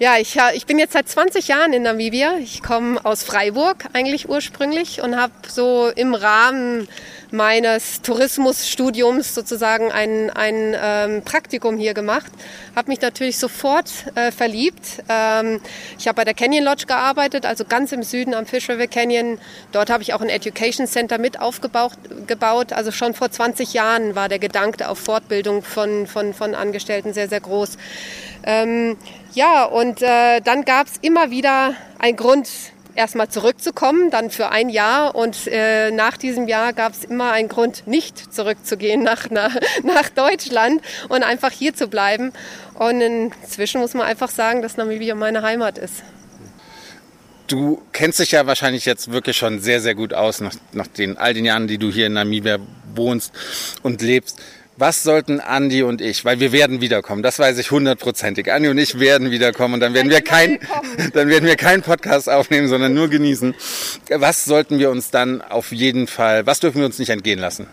H: Ja, ich, ich bin jetzt seit 20 Jahren in Namibia. Ich komme aus Freiburg eigentlich ursprünglich und habe so im Rahmen meines Tourismusstudiums sozusagen ein, ein ähm, Praktikum hier gemacht. Habe mich natürlich sofort äh, verliebt. Ähm, ich habe bei der Canyon Lodge gearbeitet, also ganz im Süden am Fish River Canyon. Dort habe ich auch ein Education Center mit aufgebaut. Gebaut. Also schon vor 20 Jahren war der Gedanke auf Fortbildung von, von, von Angestellten sehr, sehr groß. Ähm, ja, und äh, dann gab es immer wieder einen Grund, erstmal zurückzukommen, dann für ein Jahr. Und äh, nach diesem Jahr gab es immer einen Grund, nicht zurückzugehen nach, nach, *laughs* nach Deutschland und einfach hier zu bleiben. Und inzwischen muss man einfach sagen, dass Namibia meine Heimat ist.
F: Du kennst dich ja wahrscheinlich jetzt wirklich schon sehr, sehr gut aus, nach, nach den, all den Jahren, die du hier in Namibia wohnst und lebst. Was sollten Andi und ich, weil wir werden wiederkommen, das weiß ich hundertprozentig. Andi und ich werden wiederkommen und dann werden wir kein, *laughs* dann werden wir keinen Podcast aufnehmen, sondern nur genießen. Was sollten wir uns dann auf jeden Fall, was dürfen wir uns nicht entgehen lassen?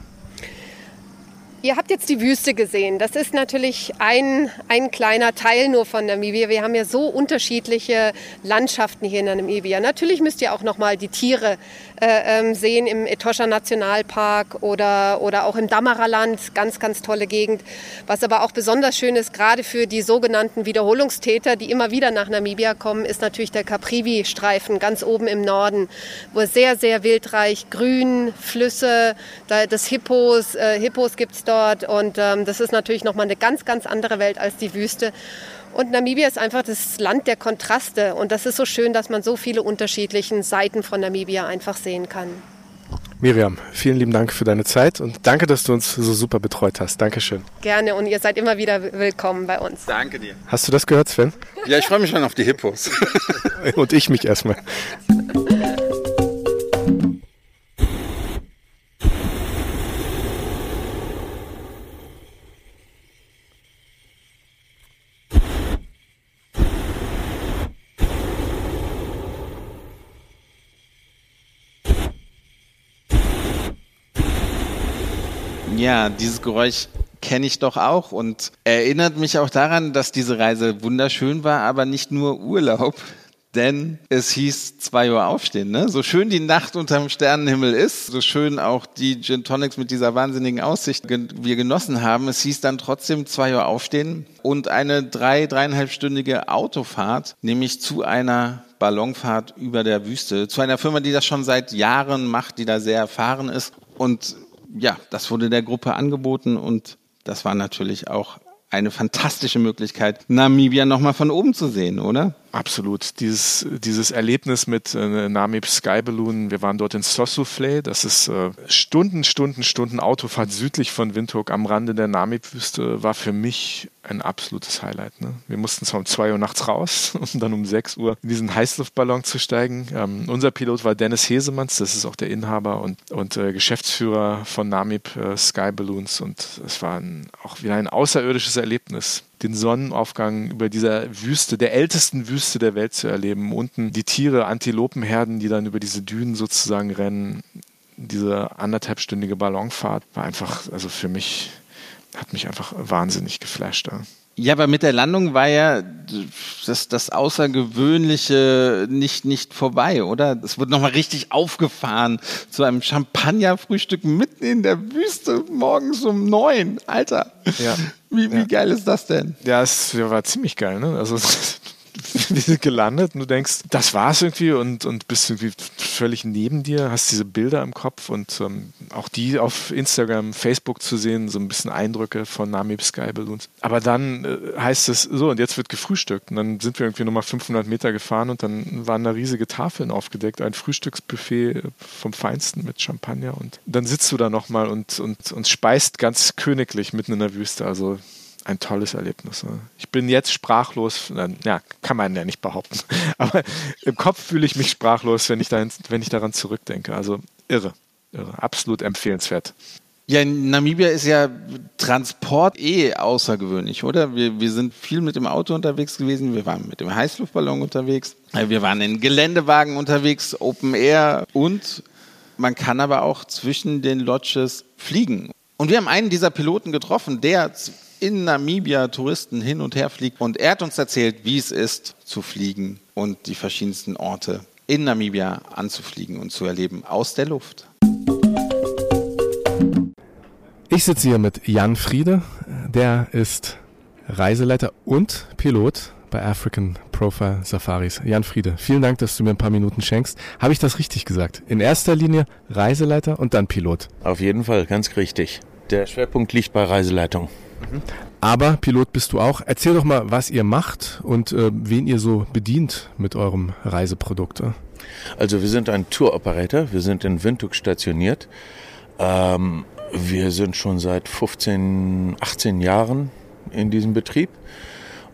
H: Ihr habt jetzt die Wüste gesehen. Das ist natürlich ein, ein kleiner Teil nur von Namibia. Wir haben ja so unterschiedliche Landschaften hier in Namibia. Natürlich müsst ihr auch noch mal die Tiere äh, ähm, sehen im Etosha Nationalpark oder, oder auch im Damaraland. Ganz, ganz tolle Gegend. Was aber auch besonders schön ist, gerade für die sogenannten Wiederholungstäter, die immer wieder nach Namibia kommen, ist natürlich der Caprivi-Streifen ganz oben im Norden, wo sehr, sehr wildreich, grün, Flüsse, das Hippos, äh, Hippos gibt es dort dort. Und ähm, das ist natürlich nochmal eine ganz, ganz andere Welt als die Wüste. Und Namibia ist einfach das Land der Kontraste. Und das ist so schön, dass man so viele unterschiedliche Seiten von Namibia einfach sehen kann.
B: Miriam, vielen lieben Dank für deine Zeit und danke, dass du uns so super betreut hast. Dankeschön.
H: Gerne und ihr seid immer wieder willkommen bei uns.
F: Danke dir.
B: Hast du das gehört, Sven?
F: Ja, ich freue mich schon auf die Hippos. *laughs*
B: und ich mich erstmal.
D: Ja, dieses Geräusch kenne ich doch auch und erinnert mich auch daran, dass diese Reise wunderschön war, aber nicht nur Urlaub, *laughs* denn es hieß 2 Uhr aufstehen. Ne? So schön die Nacht unterm Sternenhimmel ist, so schön auch die Gin Tonics mit dieser wahnsinnigen Aussicht wir genossen haben, es hieß dann trotzdem 2 Uhr aufstehen und eine drei, dreieinhalbstündige Autofahrt, nämlich zu einer Ballonfahrt über der Wüste, zu einer Firma, die das schon seit Jahren macht, die da sehr erfahren ist und ja, das wurde der Gruppe angeboten und das war natürlich auch eine fantastische Möglichkeit, Namibia nochmal von oben zu sehen, oder?
B: Absolut. Dieses, dieses Erlebnis mit äh, Namib Sky Balloon, wir waren dort in Sosufle, das ist äh, Stunden, Stunden, Stunden Autofahrt südlich von Windhoek am Rande der Namib-Wüste, war für mich ein absolutes Highlight. Ne? Wir mussten zwar um zwei Uhr nachts raus, *laughs* um dann um sechs Uhr in diesen Heißluftballon zu steigen. Ähm, unser Pilot war Dennis Hesemanns, das ist auch der Inhaber und, und äh, Geschäftsführer von Namib äh, Sky Balloons und es war ein, auch wieder ein außerirdisches Erlebnis den Sonnenaufgang über dieser Wüste, der ältesten Wüste der Welt zu erleben. Unten die Tiere, Antilopenherden, die dann über diese Dünen sozusagen rennen. Diese anderthalbstündige Ballonfahrt war einfach, also für mich, hat mich einfach wahnsinnig geflasht.
D: Ja, aber mit der Landung war ja das, das Außergewöhnliche nicht, nicht vorbei, oder? Es wurde nochmal richtig aufgefahren zu einem Champagnerfrühstück mitten in der Wüste morgens um neun. Alter. Ja. Wie, wie ja. geil ist das denn?
B: Ja, es war ziemlich geil, ne? Also *laughs* *laughs* wir sind gelandet und du denkst, das war's irgendwie und, und bist irgendwie völlig neben dir, hast diese Bilder im Kopf und ähm, auch die auf Instagram, Facebook zu sehen, so ein bisschen Eindrücke von Namib Sky Balloons. Aber dann äh, heißt es so und jetzt wird gefrühstückt und dann sind wir irgendwie nochmal 500 Meter gefahren und dann waren da riesige Tafeln aufgedeckt, ein Frühstücksbuffet vom Feinsten mit Champagner und dann sitzt du da nochmal und, und, und speist ganz königlich mitten in der Wüste. Also ein tolles Erlebnis. Ich bin jetzt sprachlos, ja, kann man ja nicht behaupten, *laughs* aber im Kopf fühle ich mich sprachlos, wenn ich, dahin, wenn ich daran zurückdenke. Also irre, irre, absolut empfehlenswert.
D: Ja, in Namibia ist ja Transport eh außergewöhnlich, oder? Wir, wir sind viel mit dem Auto unterwegs gewesen, wir waren mit dem Heißluftballon unterwegs, wir waren in Geländewagen unterwegs, Open Air und Man kann aber auch zwischen den Lodges fliegen. Und wir haben einen dieser Piloten getroffen, der in Namibia Touristen hin und her fliegt. Und er hat uns erzählt, wie es ist, zu fliegen und die verschiedensten Orte in Namibia anzufliegen und zu erleben aus der Luft.
I: Ich sitze hier mit Jan Friede, der ist Reiseleiter und Pilot bei African Profile Safaris. Jan Friede, vielen Dank, dass du mir ein paar Minuten schenkst. Habe ich das richtig gesagt? In erster Linie Reiseleiter und dann Pilot.
J: Auf jeden Fall, ganz richtig. Der Schwerpunkt liegt bei Reiseleitung.
I: Aber Pilot bist du auch. Erzähl doch mal, was ihr macht und äh, wen ihr so bedient mit eurem Reiseprodukt.
J: Also wir sind ein Tour-Operator. Wir sind in Windhoek stationiert. Ähm, wir sind schon seit 15, 18 Jahren in diesem Betrieb.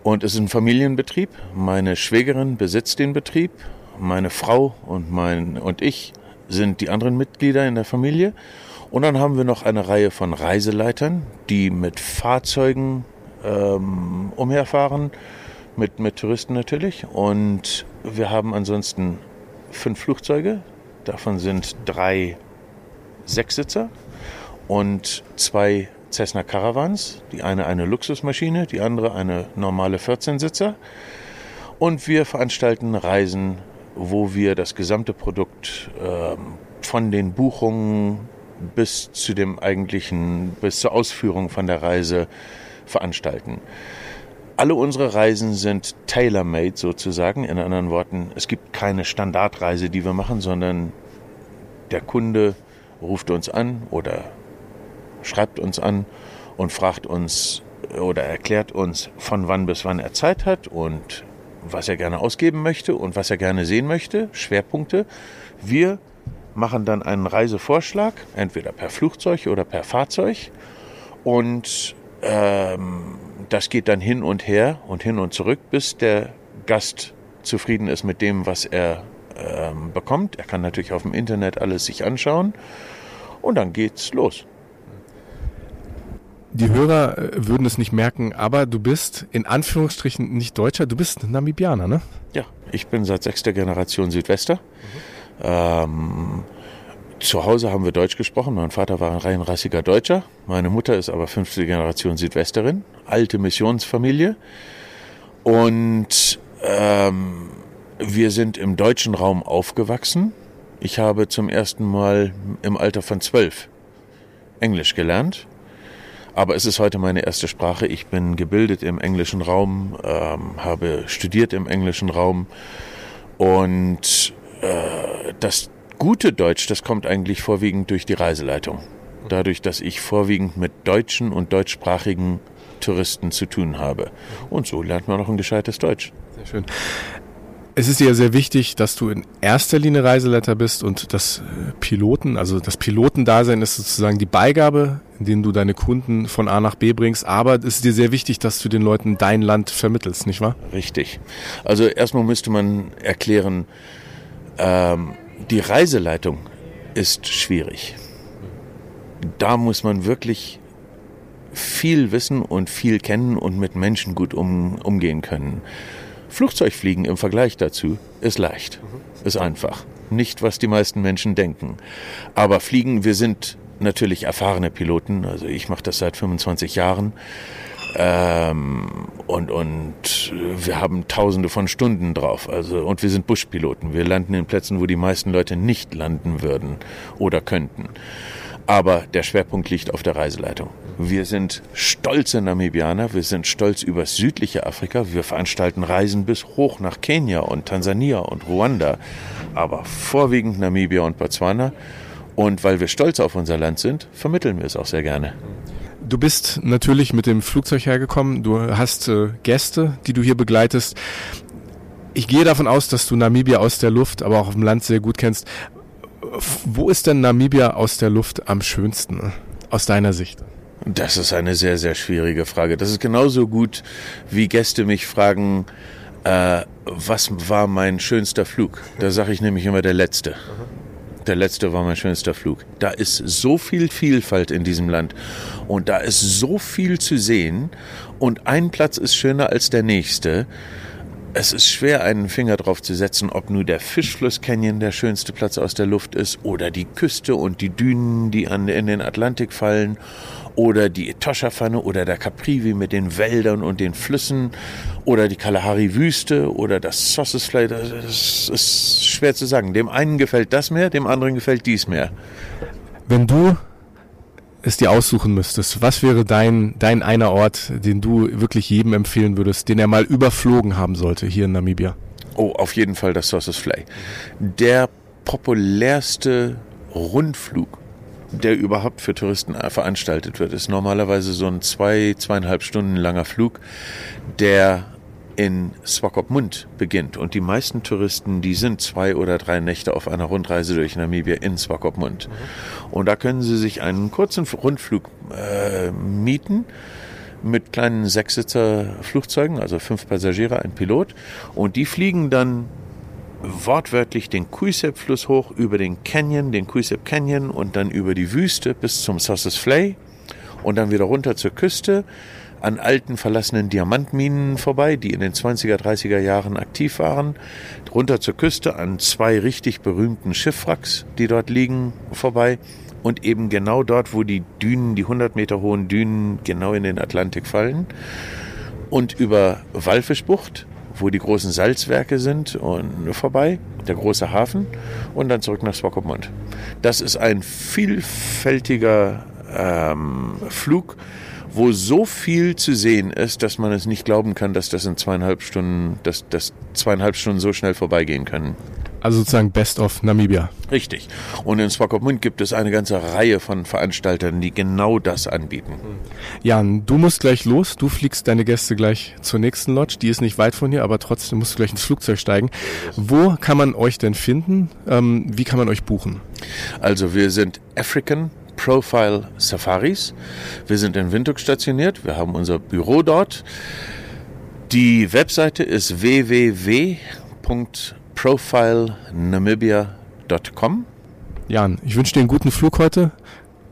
J: Und es ist ein Familienbetrieb. Meine Schwägerin besitzt den Betrieb. Meine Frau und, mein, und ich sind die anderen Mitglieder in der Familie. Und dann haben wir noch eine Reihe von Reiseleitern, die mit Fahrzeugen ähm, umherfahren, mit, mit Touristen natürlich. Und wir haben ansonsten fünf Flugzeuge. Davon sind drei Sechssitzer und zwei Cessna Caravans. Die eine eine Luxusmaschine, die andere eine normale 14-Sitzer. Und wir veranstalten Reisen, wo wir das gesamte Produkt äh, von den Buchungen bis zu dem eigentlichen, bis zur Ausführung von der Reise veranstalten. Alle unsere Reisen sind tailor-made sozusagen. In anderen Worten, es gibt keine Standardreise, die wir machen, sondern der Kunde ruft uns an oder schreibt uns an und fragt uns oder erklärt uns, von wann bis wann er Zeit hat und was er gerne ausgeben möchte und was er gerne sehen möchte, Schwerpunkte. Wir machen dann einen Reisevorschlag, entweder per Flugzeug oder per Fahrzeug. Und ähm, das geht dann hin und her und hin und zurück, bis der Gast zufrieden ist mit dem, was er ähm, bekommt. Er kann natürlich auf dem Internet alles sich anschauen und dann geht's los.
I: Die Hörer äh, würden es nicht merken, aber du bist in Anführungsstrichen nicht Deutscher, du bist Namibianer, ne?
J: Ja, ich bin seit sechster Generation Südwester. Mhm. Ähm, zu Hause haben wir Deutsch gesprochen. Mein Vater war ein reinrassiger Deutscher. Meine Mutter ist aber fünfte Generation Südwesterin, alte Missionsfamilie. Und ähm, wir sind im deutschen Raum aufgewachsen. Ich habe zum ersten Mal im Alter von zwölf Englisch gelernt aber es ist heute meine erste Sprache. Ich bin gebildet im englischen Raum, ähm, habe studiert im englischen Raum und äh, das gute Deutsch, das kommt eigentlich vorwiegend durch die Reiseleitung. Dadurch, dass ich vorwiegend mit deutschen und deutschsprachigen Touristen zu tun habe. Und so lernt man auch ein gescheites Deutsch.
I: Sehr schön. Es ist ja sehr wichtig, dass du in erster Linie Reiseleiter bist und das äh, Piloten, also das Pilotendasein ist sozusagen die Beigabe, in denen du deine Kunden von A nach B bringst. Aber es ist dir sehr wichtig, dass du den Leuten dein Land vermittelst, nicht wahr?
J: Richtig. Also erstmal müsste man erklären, ähm, die Reiseleitung ist schwierig. Da muss man wirklich viel wissen und viel kennen und mit Menschen gut um, umgehen können. Flugzeugfliegen im Vergleich dazu ist leicht, ist einfach. Nicht, was die meisten Menschen denken. Aber Fliegen, wir sind natürlich erfahrene Piloten. Also ich mache das seit 25 Jahren. Ähm, und, und wir haben tausende von Stunden drauf. Also, und wir sind Buschpiloten. Wir landen in Plätzen, wo die meisten Leute nicht landen würden oder könnten. Aber der Schwerpunkt liegt auf der Reiseleitung. Wir sind stolze Namibianer, wir sind stolz über südliche Afrika. Wir veranstalten Reisen bis hoch nach Kenia und Tansania und Ruanda, aber vorwiegend Namibia und Botswana. Und weil wir stolz auf unser Land sind, vermitteln wir es auch sehr gerne.
I: Du bist natürlich mit dem Flugzeug hergekommen. Du hast äh, Gäste, die du hier begleitest. Ich gehe davon aus, dass du Namibia aus der Luft, aber auch auf dem Land sehr gut kennst. Wo ist denn Namibia aus der Luft am schönsten, aus deiner Sicht?
J: Das ist eine sehr, sehr schwierige Frage. Das ist genauso gut, wie Gäste mich fragen, äh, was war mein schönster Flug? Da sage ich nämlich immer der letzte. Der letzte war mein schönster Flug. Da ist so viel Vielfalt in diesem Land und da ist so viel zu sehen und ein Platz ist schöner als der nächste. es ist schwer, einen Finger drauf zu setzen, ob nur der Fischfluss Canyon der schönste Platz aus der Luft ist oder die Küste und die Dünen, die an, in den Atlantik fallen oder die Etosha-Pfanne oder der Caprivi mit den Wäldern und den Flüssen oder die Kalahari-Wüste oder das Fly. Das ist schwer zu sagen. Dem einen gefällt das mehr, dem anderen gefällt dies mehr.
B: Wenn du es dir aussuchen müsstest, was wäre dein, dein einer Ort, den du wirklich jedem empfehlen würdest, den er mal überflogen haben sollte hier in Namibia?
J: Oh, auf jeden Fall das Fly. Der populärste Rundflug der überhaupt für Touristen veranstaltet wird, ist normalerweise so ein zwei, zweieinhalb Stunden langer Flug, der in Swakopmund beginnt. Und die meisten Touristen, die sind zwei oder drei Nächte auf einer Rundreise durch Namibia in Swakopmund. Mhm. Und da können sie sich einen kurzen Rundflug äh, mieten mit kleinen Sechssitzer Flugzeugen, also fünf Passagiere, ein Pilot. Und die fliegen dann wortwörtlich den Kuisep-Fluss hoch über den Canyon, den Kuisep Canyon und dann über die Wüste bis zum Sossus Flay und dann wieder runter zur Küste an alten verlassenen Diamantminen vorbei, die in den 20er, 30er Jahren aktiv waren, runter zur Küste an zwei richtig berühmten Schiffwracks, die dort liegen, vorbei und eben genau dort, wo die Dünen, die 100 Meter hohen Dünen genau in den Atlantik fallen und über Walfischbucht, wo die großen Salzwerke sind und vorbei, der große Hafen und dann zurück nach Swakopmund. Das ist ein vielfältiger ähm, Flug, wo so viel zu sehen ist, dass man es nicht glauben kann, dass das in zweieinhalb Stunden, dass, dass zweieinhalb Stunden so schnell vorbeigehen können.
B: Also sozusagen Best of Namibia.
J: Richtig. Und in Swakopmund gibt es eine ganze Reihe von Veranstaltern, die genau das anbieten.
B: Jan, du musst gleich los. Du fliegst deine Gäste gleich zur nächsten Lodge. Die ist nicht weit von hier, aber trotzdem musst du gleich ins Flugzeug steigen. Wo kann man euch denn finden? Ähm, wie kann man euch buchen?
J: Also wir sind African Profile Safaris. Wir sind in Windhoek stationiert. Wir haben unser Büro dort. Die Webseite ist www.profilenamibia.com.
B: Jan, ich wünsche dir einen guten Flug heute,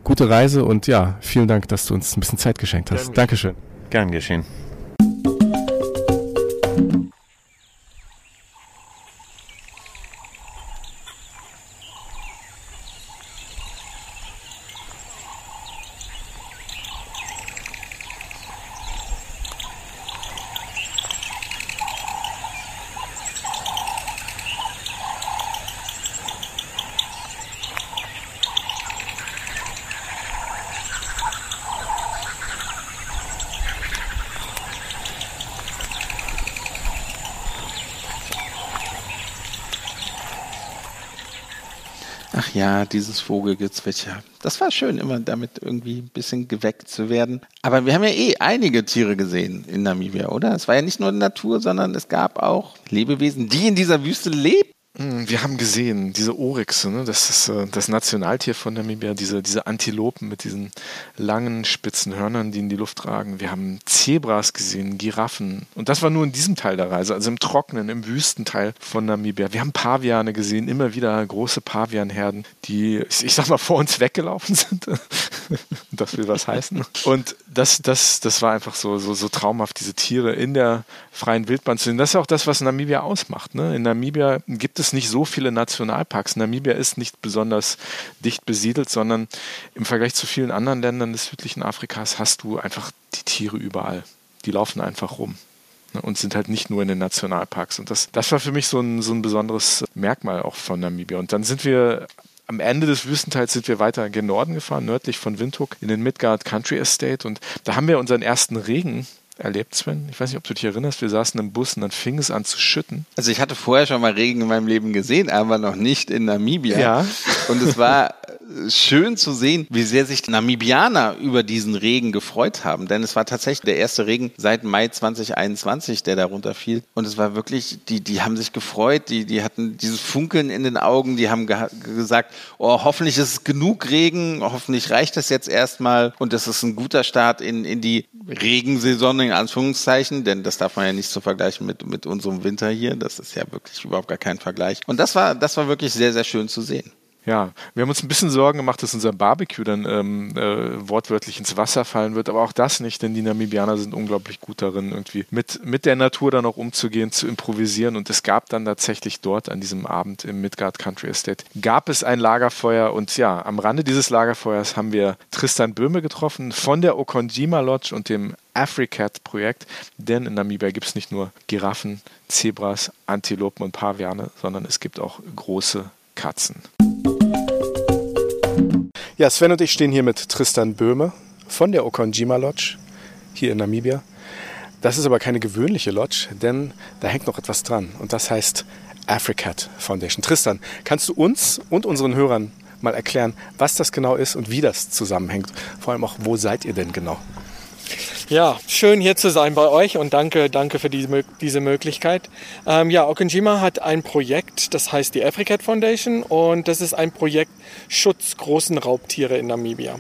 B: gute Reise und ja, vielen Dank, dass du uns ein bisschen Zeit geschenkt hast. Gern Dankeschön.
J: Gern geschehen.
D: Dieses Vogelgezwitscher. Das war schön, immer damit irgendwie ein bisschen geweckt zu werden. Aber wir haben ja eh einige Tiere gesehen in Namibia, oder? Es war ja nicht nur Natur, sondern es gab auch Lebewesen, die in dieser Wüste leben.
B: Hm, wir haben gesehen, diese Oryxe, ne? das ist äh, das Nationaltier von Namibia, diese, diese Antilopen mit diesen langen, spitzen Hörnern, die in die Luft ragen. Wir haben Zebras gesehen, Giraffen. Und das war nur in diesem Teil der Reise, also im trockenen, im Wüstenteil von Namibia. Wir haben Paviane gesehen, immer wieder große Pavianherden, die, ich sag mal, vor uns weggelaufen *laughs* sind. das will was heißen. Und das, das, das war einfach so, so, so traumhaft, diese Tiere in der freien Wildbahn zu sehen. Das ist auch das, was Namibia ausmacht. Ne? In Namibia gibt es nicht so viele Nationalparks. Namibia ist nicht besonders dicht besiedelt, sondern im Vergleich zu vielen anderen Ländern des südlichen Afrikas hast du einfach die Tiere überall. Die laufen einfach rum ne, und sind halt nicht nur in den Nationalparks. Und das, das war für mich so ein, so ein besonderes Merkmal auch von Namibia. Und dann sind wir am Ende des Wüstenteils sind wir weiter gen Norden gefahren, nördlich von Windhoek, in den Midgard Country Estate. Und da haben wir unseren ersten Regen erlebt, Sven? Ich weiß nicht, ob du dich erinnerst, wir saßen im Bus und dann fing es an zu schütten.
D: Also ich hatte vorher schon mal Regen in meinem Leben gesehen, aber noch nicht in Namibia.
B: Ja.
D: Und es war schön zu sehen, wie sehr sich Namibianer über diesen Regen gefreut haben. Denn es war tatsächlich der erste Regen seit Mai 2021, der darunter fiel. Und es war wirklich, die, die haben sich gefreut, die, die hatten dieses Funkeln in den Augen, die haben ge gesagt, oh, hoffentlich ist es genug Regen, hoffentlich reicht es jetzt erstmal und das ist ein guter Start in, in die Regensaison in Anführungszeichen, denn das darf man ja nicht so vergleichen mit, mit unserem Winter hier. Das ist ja wirklich überhaupt gar kein Vergleich. Und das war, das war wirklich sehr, sehr schön zu sehen.
B: Ja, wir haben uns ein bisschen Sorgen gemacht, dass unser Barbecue dann ähm, äh, wortwörtlich ins Wasser fallen wird, aber auch das nicht, denn die Namibianer sind unglaublich gut darin, irgendwie mit, mit der Natur dann auch umzugehen, zu improvisieren. Und es gab dann tatsächlich dort an diesem Abend im Midgard Country Estate, gab es ein Lagerfeuer und ja, am Rande dieses Lagerfeuers haben wir Tristan Böhme getroffen von der Okonjima Lodge und dem AfriCat-Projekt, denn in Namibia gibt es nicht nur Giraffen, Zebras, Antilopen und Paviane, sondern es gibt auch große Katzen. Ja, Sven und ich stehen hier mit Tristan Böhme von der Okonjima Lodge hier in Namibia. Das ist aber keine gewöhnliche Lodge, denn da hängt noch etwas dran und das heißt AfriCat Foundation. Tristan, kannst du uns und unseren Hörern mal erklären, was das genau ist und wie das zusammenhängt? Vor allem auch, wo seid ihr denn genau?
K: Ja, schön hier zu sein bei euch und danke, danke für diese, diese Möglichkeit. Ähm, ja, Okonjima hat ein Projekt, das heißt die AfriCat Foundation und das ist ein Projekt Schutz großen Raubtiere in Namibia.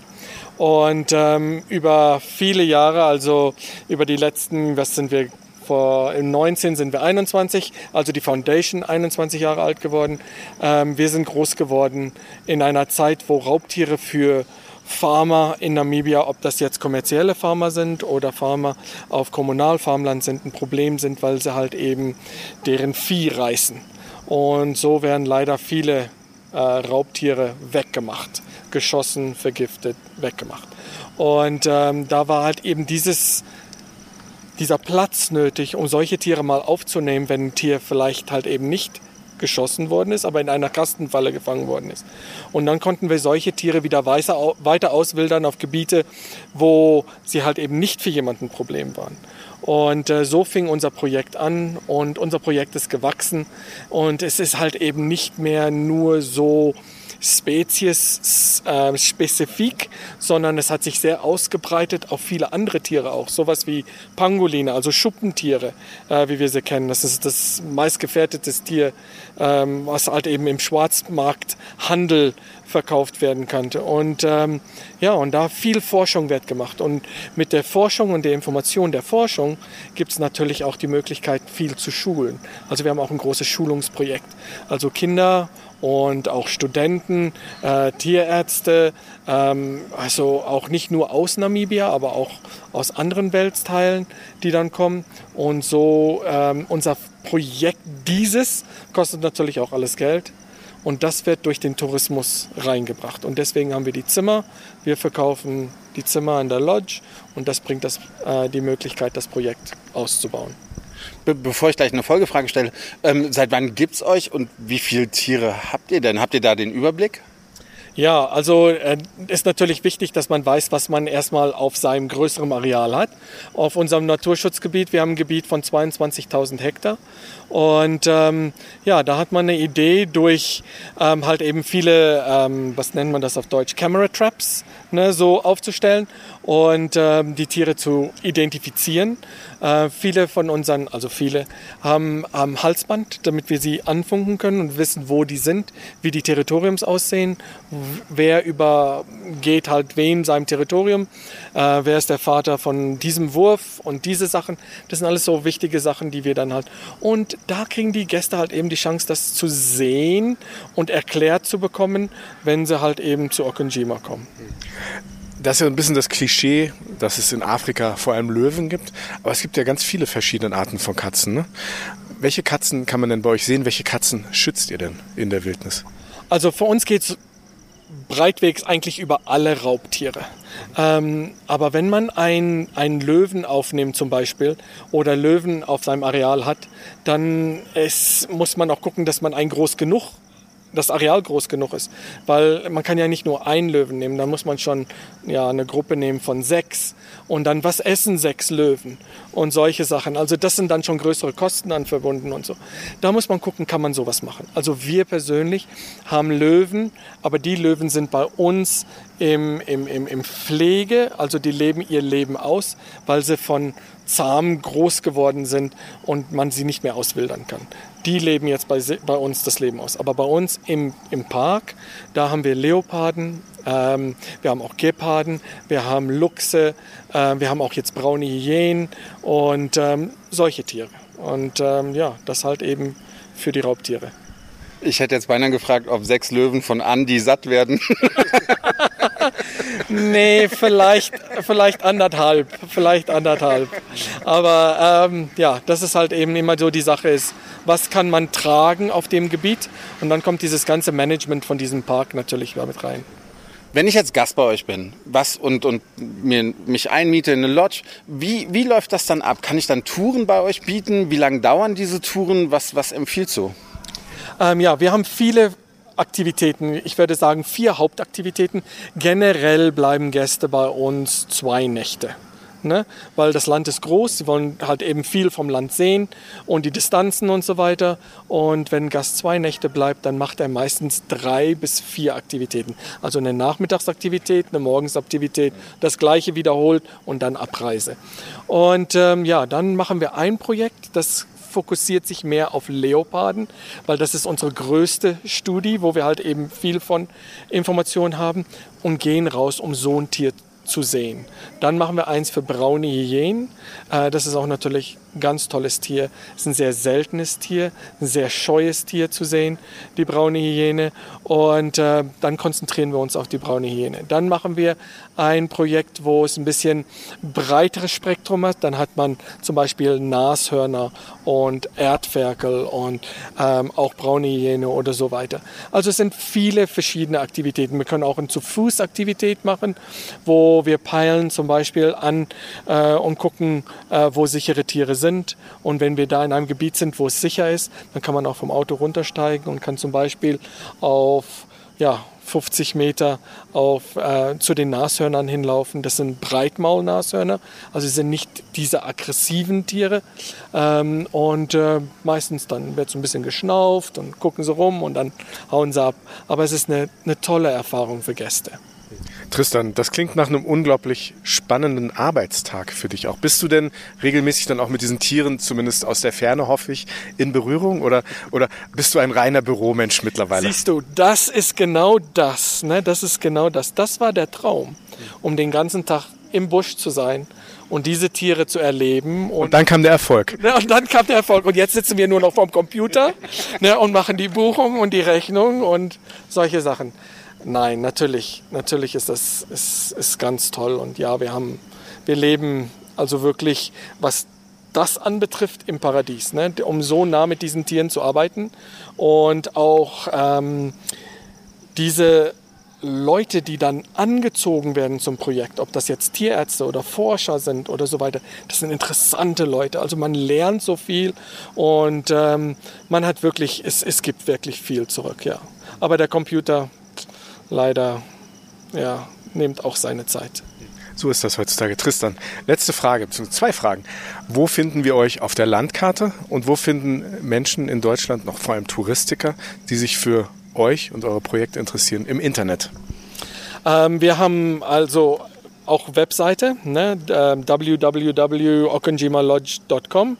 K: Und ähm, über viele Jahre, also über die letzten, was sind wir, vor, im 19 sind wir 21, also die Foundation 21 Jahre alt geworden. Ähm, wir sind groß geworden in einer Zeit, wo Raubtiere für Farmer in Namibia, ob das jetzt kommerzielle Farmer sind oder Farmer auf Kommunalfarmland sind, ein Problem sind, weil sie halt eben deren Vieh reißen. Und so werden leider viele äh, Raubtiere weggemacht, geschossen, vergiftet, weggemacht. Und ähm, da war halt eben dieses, dieser Platz nötig, um solche Tiere mal aufzunehmen, wenn ein Tier vielleicht halt eben nicht geschossen worden ist, aber in einer Kastenfalle gefangen worden ist. Und dann konnten wir solche Tiere wieder weiter auswildern auf Gebiete, wo sie halt eben nicht für jemanden ein Problem waren. Und äh, so fing unser Projekt an und unser Projekt ist gewachsen und es ist halt eben nicht mehr nur so spezies-spezifik, äh, sondern es hat sich sehr ausgebreitet auf viele andere Tiere auch. Sowas wie Pangoline, also Schuppentiere, äh, wie wir sie kennen. Das ist das meistgefährdetes Tier, ähm, was halt eben im Schwarzmarkthandel verkauft werden könnte. Und ähm, ja, und da viel Forschung wird gemacht. Und mit der Forschung und der Information der Forschung gibt es natürlich auch die Möglichkeit, viel zu schulen. Also wir haben auch ein großes Schulungsprojekt. Also Kinder und auch Studenten, äh, Tierärzte, ähm, also auch nicht nur aus Namibia, aber auch aus anderen Weltteilen, die dann kommen. Und so ähm, unser Projekt dieses kostet natürlich auch alles Geld. Und das wird durch den Tourismus reingebracht. Und deswegen haben wir die Zimmer. Wir verkaufen die Zimmer in der Lodge und das bringt das, äh, die Möglichkeit, das Projekt auszubauen.
F: Be bevor ich gleich eine Folgefrage stelle, ähm, seit wann gibt es euch und wie viele Tiere habt ihr denn? Habt ihr da den Überblick?
K: Ja, also äh, ist natürlich wichtig, dass man weiß, was man erstmal auf seinem größeren Areal hat. Auf unserem Naturschutzgebiet, wir haben ein Gebiet von 22.000 Hektar. Und ähm, ja, da hat man eine Idee durch ähm, halt eben viele, ähm, was nennt man das auf Deutsch, Camera Traps, ne, so aufzustellen und ähm, die Tiere zu identifizieren. Äh, viele von unseren, also viele, haben, haben Halsband, damit wir sie anfunken können und wissen, wo die sind, wie die Territoriums aussehen, wer übergeht halt wem seinem Territorium, äh, wer ist der Vater von diesem Wurf und diese Sachen. Das sind alles so wichtige Sachen, die wir dann halt. Und da kriegen die Gäste halt eben die Chance, das zu sehen und erklärt zu bekommen, wenn sie halt eben zu Okonjima kommen
B: das ist ja ein bisschen das Klischee, dass es in Afrika vor allem Löwen gibt. Aber es gibt ja ganz viele verschiedene Arten von Katzen. Ne? Welche Katzen kann man denn bei euch sehen? Welche Katzen schützt ihr denn in der Wildnis?
K: Also für uns geht es breitwegs eigentlich über alle Raubtiere. Ähm, aber wenn man einen Löwen aufnimmt zum Beispiel oder Löwen auf seinem Areal hat, dann ist, muss man auch gucken, dass man einen groß genug das Areal groß genug ist. Weil man kann ja nicht nur einen Löwen nehmen, da muss man schon ja, eine Gruppe nehmen von sechs. Und dann, was essen sechs Löwen? Und solche Sachen. Also das sind dann schon größere Kosten an verbunden und so. Da muss man gucken, kann man sowas machen. Also wir persönlich haben Löwen, aber die Löwen sind bei uns im, im, im, im Pflege, also die leben ihr Leben aus, weil sie von zahm groß geworden sind und man sie nicht mehr auswildern kann die leben jetzt bei, bei uns das Leben aus. Aber bei uns im, im Park, da haben wir Leoparden, ähm, wir haben auch Geparden, wir haben Luchse, äh, wir haben auch jetzt braune Hyänen und ähm, solche Tiere. Und ähm, ja, das halt eben für die Raubtiere.
F: Ich hätte jetzt beinahe gefragt, ob sechs Löwen von Andi satt werden. *laughs*
K: nee, vielleicht, vielleicht anderthalb. Vielleicht anderthalb. Aber ähm, ja, das ist halt eben immer so die Sache ist, was kann man tragen auf dem Gebiet? Und dann kommt dieses ganze Management von diesem Park natürlich damit rein.
F: Wenn ich jetzt Gast bei euch bin was und, und mir, mich einmiete in eine Lodge, wie, wie läuft das dann ab? Kann ich dann Touren bei euch bieten? Wie lange dauern diese Touren? Was, was empfiehlst du?
K: Ähm, ja, wir haben viele Aktivitäten. Ich würde sagen vier Hauptaktivitäten. Generell bleiben Gäste bei uns zwei Nächte. Ne? Weil das Land ist groß, sie wollen halt eben viel vom Land sehen und die Distanzen und so weiter. Und wenn Gast zwei Nächte bleibt, dann macht er meistens drei bis vier Aktivitäten. Also eine Nachmittagsaktivität, eine Morgensaktivität, das gleiche wiederholt und dann Abreise. Und ähm, ja, dann machen wir ein Projekt, das fokussiert sich mehr auf Leoparden, weil das ist unsere größte Studie, wo wir halt eben viel von Informationen haben und gehen raus, um so ein Tier zu sehen. Dann machen wir eins für braune Hyänen. Äh, das ist auch natürlich ganz tolles Tier. Es ist ein sehr seltenes Tier, ein sehr scheues Tier zu sehen, die braune Hyäne. Und äh, dann konzentrieren wir uns auf die braune Hyäne. Dann machen wir ein Projekt, wo es ein bisschen breiteres Spektrum hat. Dann hat man zum Beispiel Nashörner und Erdferkel und ähm, auch braune Hyäne oder so weiter. Also es sind viele verschiedene Aktivitäten. Wir können auch eine Zu-Fuß-Aktivität machen, wo wir peilen zum Beispiel an äh, und gucken, äh, wo sichere Tiere sind. Und wenn wir da in einem Gebiet sind, wo es sicher ist, dann kann man auch vom Auto runtersteigen und kann zum Beispiel auf ja, 50 Meter auf, äh, zu den Nashörnern hinlaufen. Das sind Breitmaulnashörner, also sie sind nicht diese aggressiven Tiere. Ähm, und äh, meistens dann wird so ein bisschen geschnauft und gucken sie rum und dann hauen sie ab. Aber es ist eine, eine tolle Erfahrung für Gäste.
B: Tristan, das klingt nach einem unglaublich spannenden Arbeitstag für dich auch. Bist du denn regelmäßig dann auch mit diesen Tieren, zumindest aus der Ferne hoffe ich, in Berührung oder, oder bist du ein reiner Büromensch mittlerweile?
K: Siehst du, das ist genau das. Ne? Das ist genau das. Das war der Traum, um den ganzen Tag im Busch zu sein und diese Tiere zu erleben.
B: Und, und dann kam der Erfolg. *laughs*
K: Ne, und dann kam der Erfolg. Und jetzt sitzen wir nur noch vorm Computer ne, und machen die Buchung und die Rechnung und solche Sachen. Nein, natürlich, natürlich ist das ist, ist ganz toll und ja, wir haben, wir leben also wirklich, was das anbetrifft, im Paradies, ne? um so nah mit diesen Tieren zu arbeiten und auch ähm, diese Leute, die dann angezogen werden zum Projekt, ob das jetzt Tierärzte oder Forscher sind oder so weiter, das sind interessante Leute. Also man lernt so viel und ähm, man hat wirklich, es, es gibt wirklich viel zurück, ja. Aber der Computer, leider ja, nimmt auch seine Zeit.
B: So ist das heutzutage. Tristan, letzte Frage, beziehungsweise zwei Fragen. Wo finden wir euch auf der Landkarte und wo finden Menschen in Deutschland, noch vor allem Touristiker, die sich für euch und eure Projekte interessieren im Internet?
K: Ähm, wir haben also auch Webseite, ne, www.okonjimalodge.com.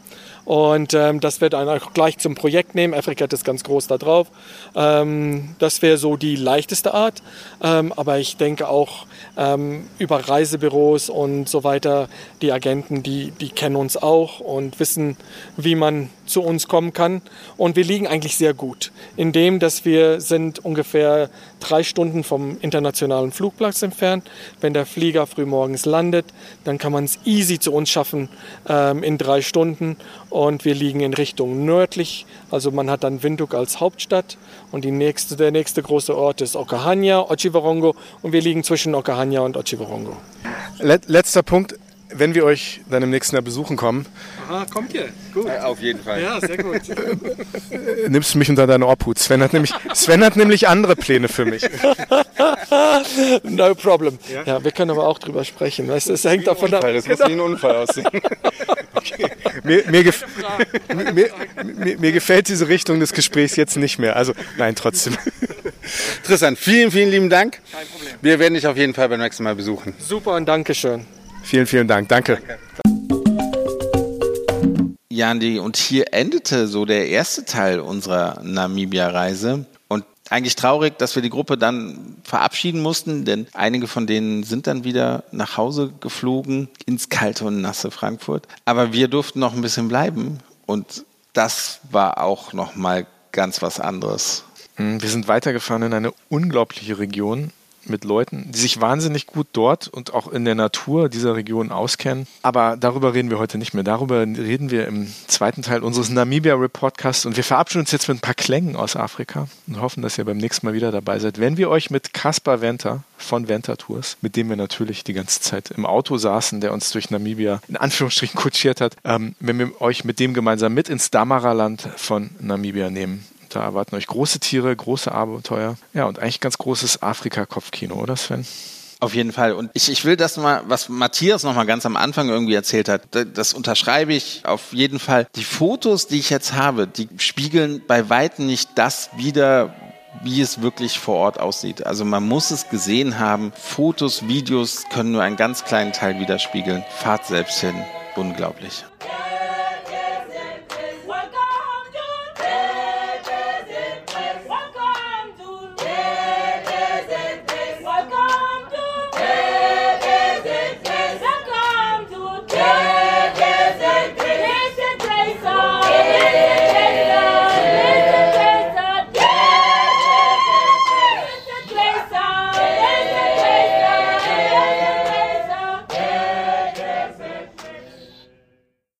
K: Und ähm, das wird dann auch gleich zum Projekt nehmen. Africat ist ganz groß da drauf. Ähm, das wäre so die leichteste Art. Ähm, aber ich denke auch ähm, über Reisebüros und so weiter, die Agenten, die, die kennen uns auch und wissen, wie man zu uns kommen kann. Und wir liegen eigentlich sehr gut, indem dass wir sind ungefähr drei Stunden vom internationalen Flugplatz entfernt. Wenn der Flieger frühmorgens landet, dann kann man es easy zu uns schaffen ähm, in drei Stunden. Und wir liegen in Richtung nördlich. Also man hat dann Windhoek als Hauptstadt und die nächste, der nächste große Ort ist Okahanya, Ochivorongo und wir liegen zwischen Okahanya und Ochivorongo.
B: Letzter Punkt wenn wir euch dann im nächsten Jahr besuchen kommen.
K: Aha, kommt ihr? Gut.
F: Ja, auf jeden Fall.
K: Ja, sehr gut. *laughs*
B: nimmst du mich unter deine Obhut. Sven hat nämlich, Sven hat nämlich andere Pläne für mich. *laughs*
K: no problem. Ja? ja, wir können aber auch drüber sprechen. Es, es hängt davon ab.
F: Das muss wie ein Unfall aussehen. *laughs*
B: Okay. Mir, mir, gef mir, mir, gefällt diese Richtung des Gesprächs jetzt nicht mehr. Also nein, trotzdem.
F: Tristan, vielen, vielen lieben Dank. Kein Problem. Wir werden dich auf jeden Fall beim nächsten Mal besuchen.
K: Super und Dankeschön.
B: Vielen, vielen Dank. Danke. Danke.
D: Jandi, und hier endete so der erste Teil unserer Namibia-Reise. Und eigentlich traurig, dass wir die Gruppe dann verabschieden mussten, denn einige von denen sind dann wieder nach Hause geflogen ins kalte und nasse Frankfurt. Aber wir durften noch ein bisschen bleiben und das war auch noch mal ganz was anderes.
B: Mm, wir sind weitergefahren in eine unglaubliche Region mit Leuten, die sich wahnsinnig gut dort und auch in der Natur dieser Region auskennen. Aber darüber reden wir heute nicht mehr. Darüber reden wir im zweiten Teil unseres Namibia Reportcasts und wir verabschieden uns jetzt mit ein paar Klängen aus Afrika und hoffen, dass ihr beim nächsten Mal wieder dabei seid, wenn wir euch mit Kaspar Venter von Venter Tours, mit dem wir natürlich die ganze Zeit im Auto saßen, der uns durch Namibia in Anführungsstrichen kutschiert hat, ähm, wenn wir euch mit dem gemeinsam mit ins Damara-Land von Namibia nehmen. Da erwarten euch große Tiere, große Abenteuer. Ja, und eigentlich ganz großes Afrika-Kopfkino, oder Sven?
D: Auf jeden Fall. Und ich, ich will das mal, was Matthias noch mal ganz am Anfang irgendwie erzählt hat, das unterschreibe ich auf jeden Fall. Die Fotos, die ich jetzt habe, die spiegeln bei Weitem nicht das wider, wie es wirklich vor Ort aussieht. Also man muss es gesehen haben. Fotos, Videos können nur einen ganz kleinen Teil widerspiegeln. Fahrt selbst hin. Unglaublich.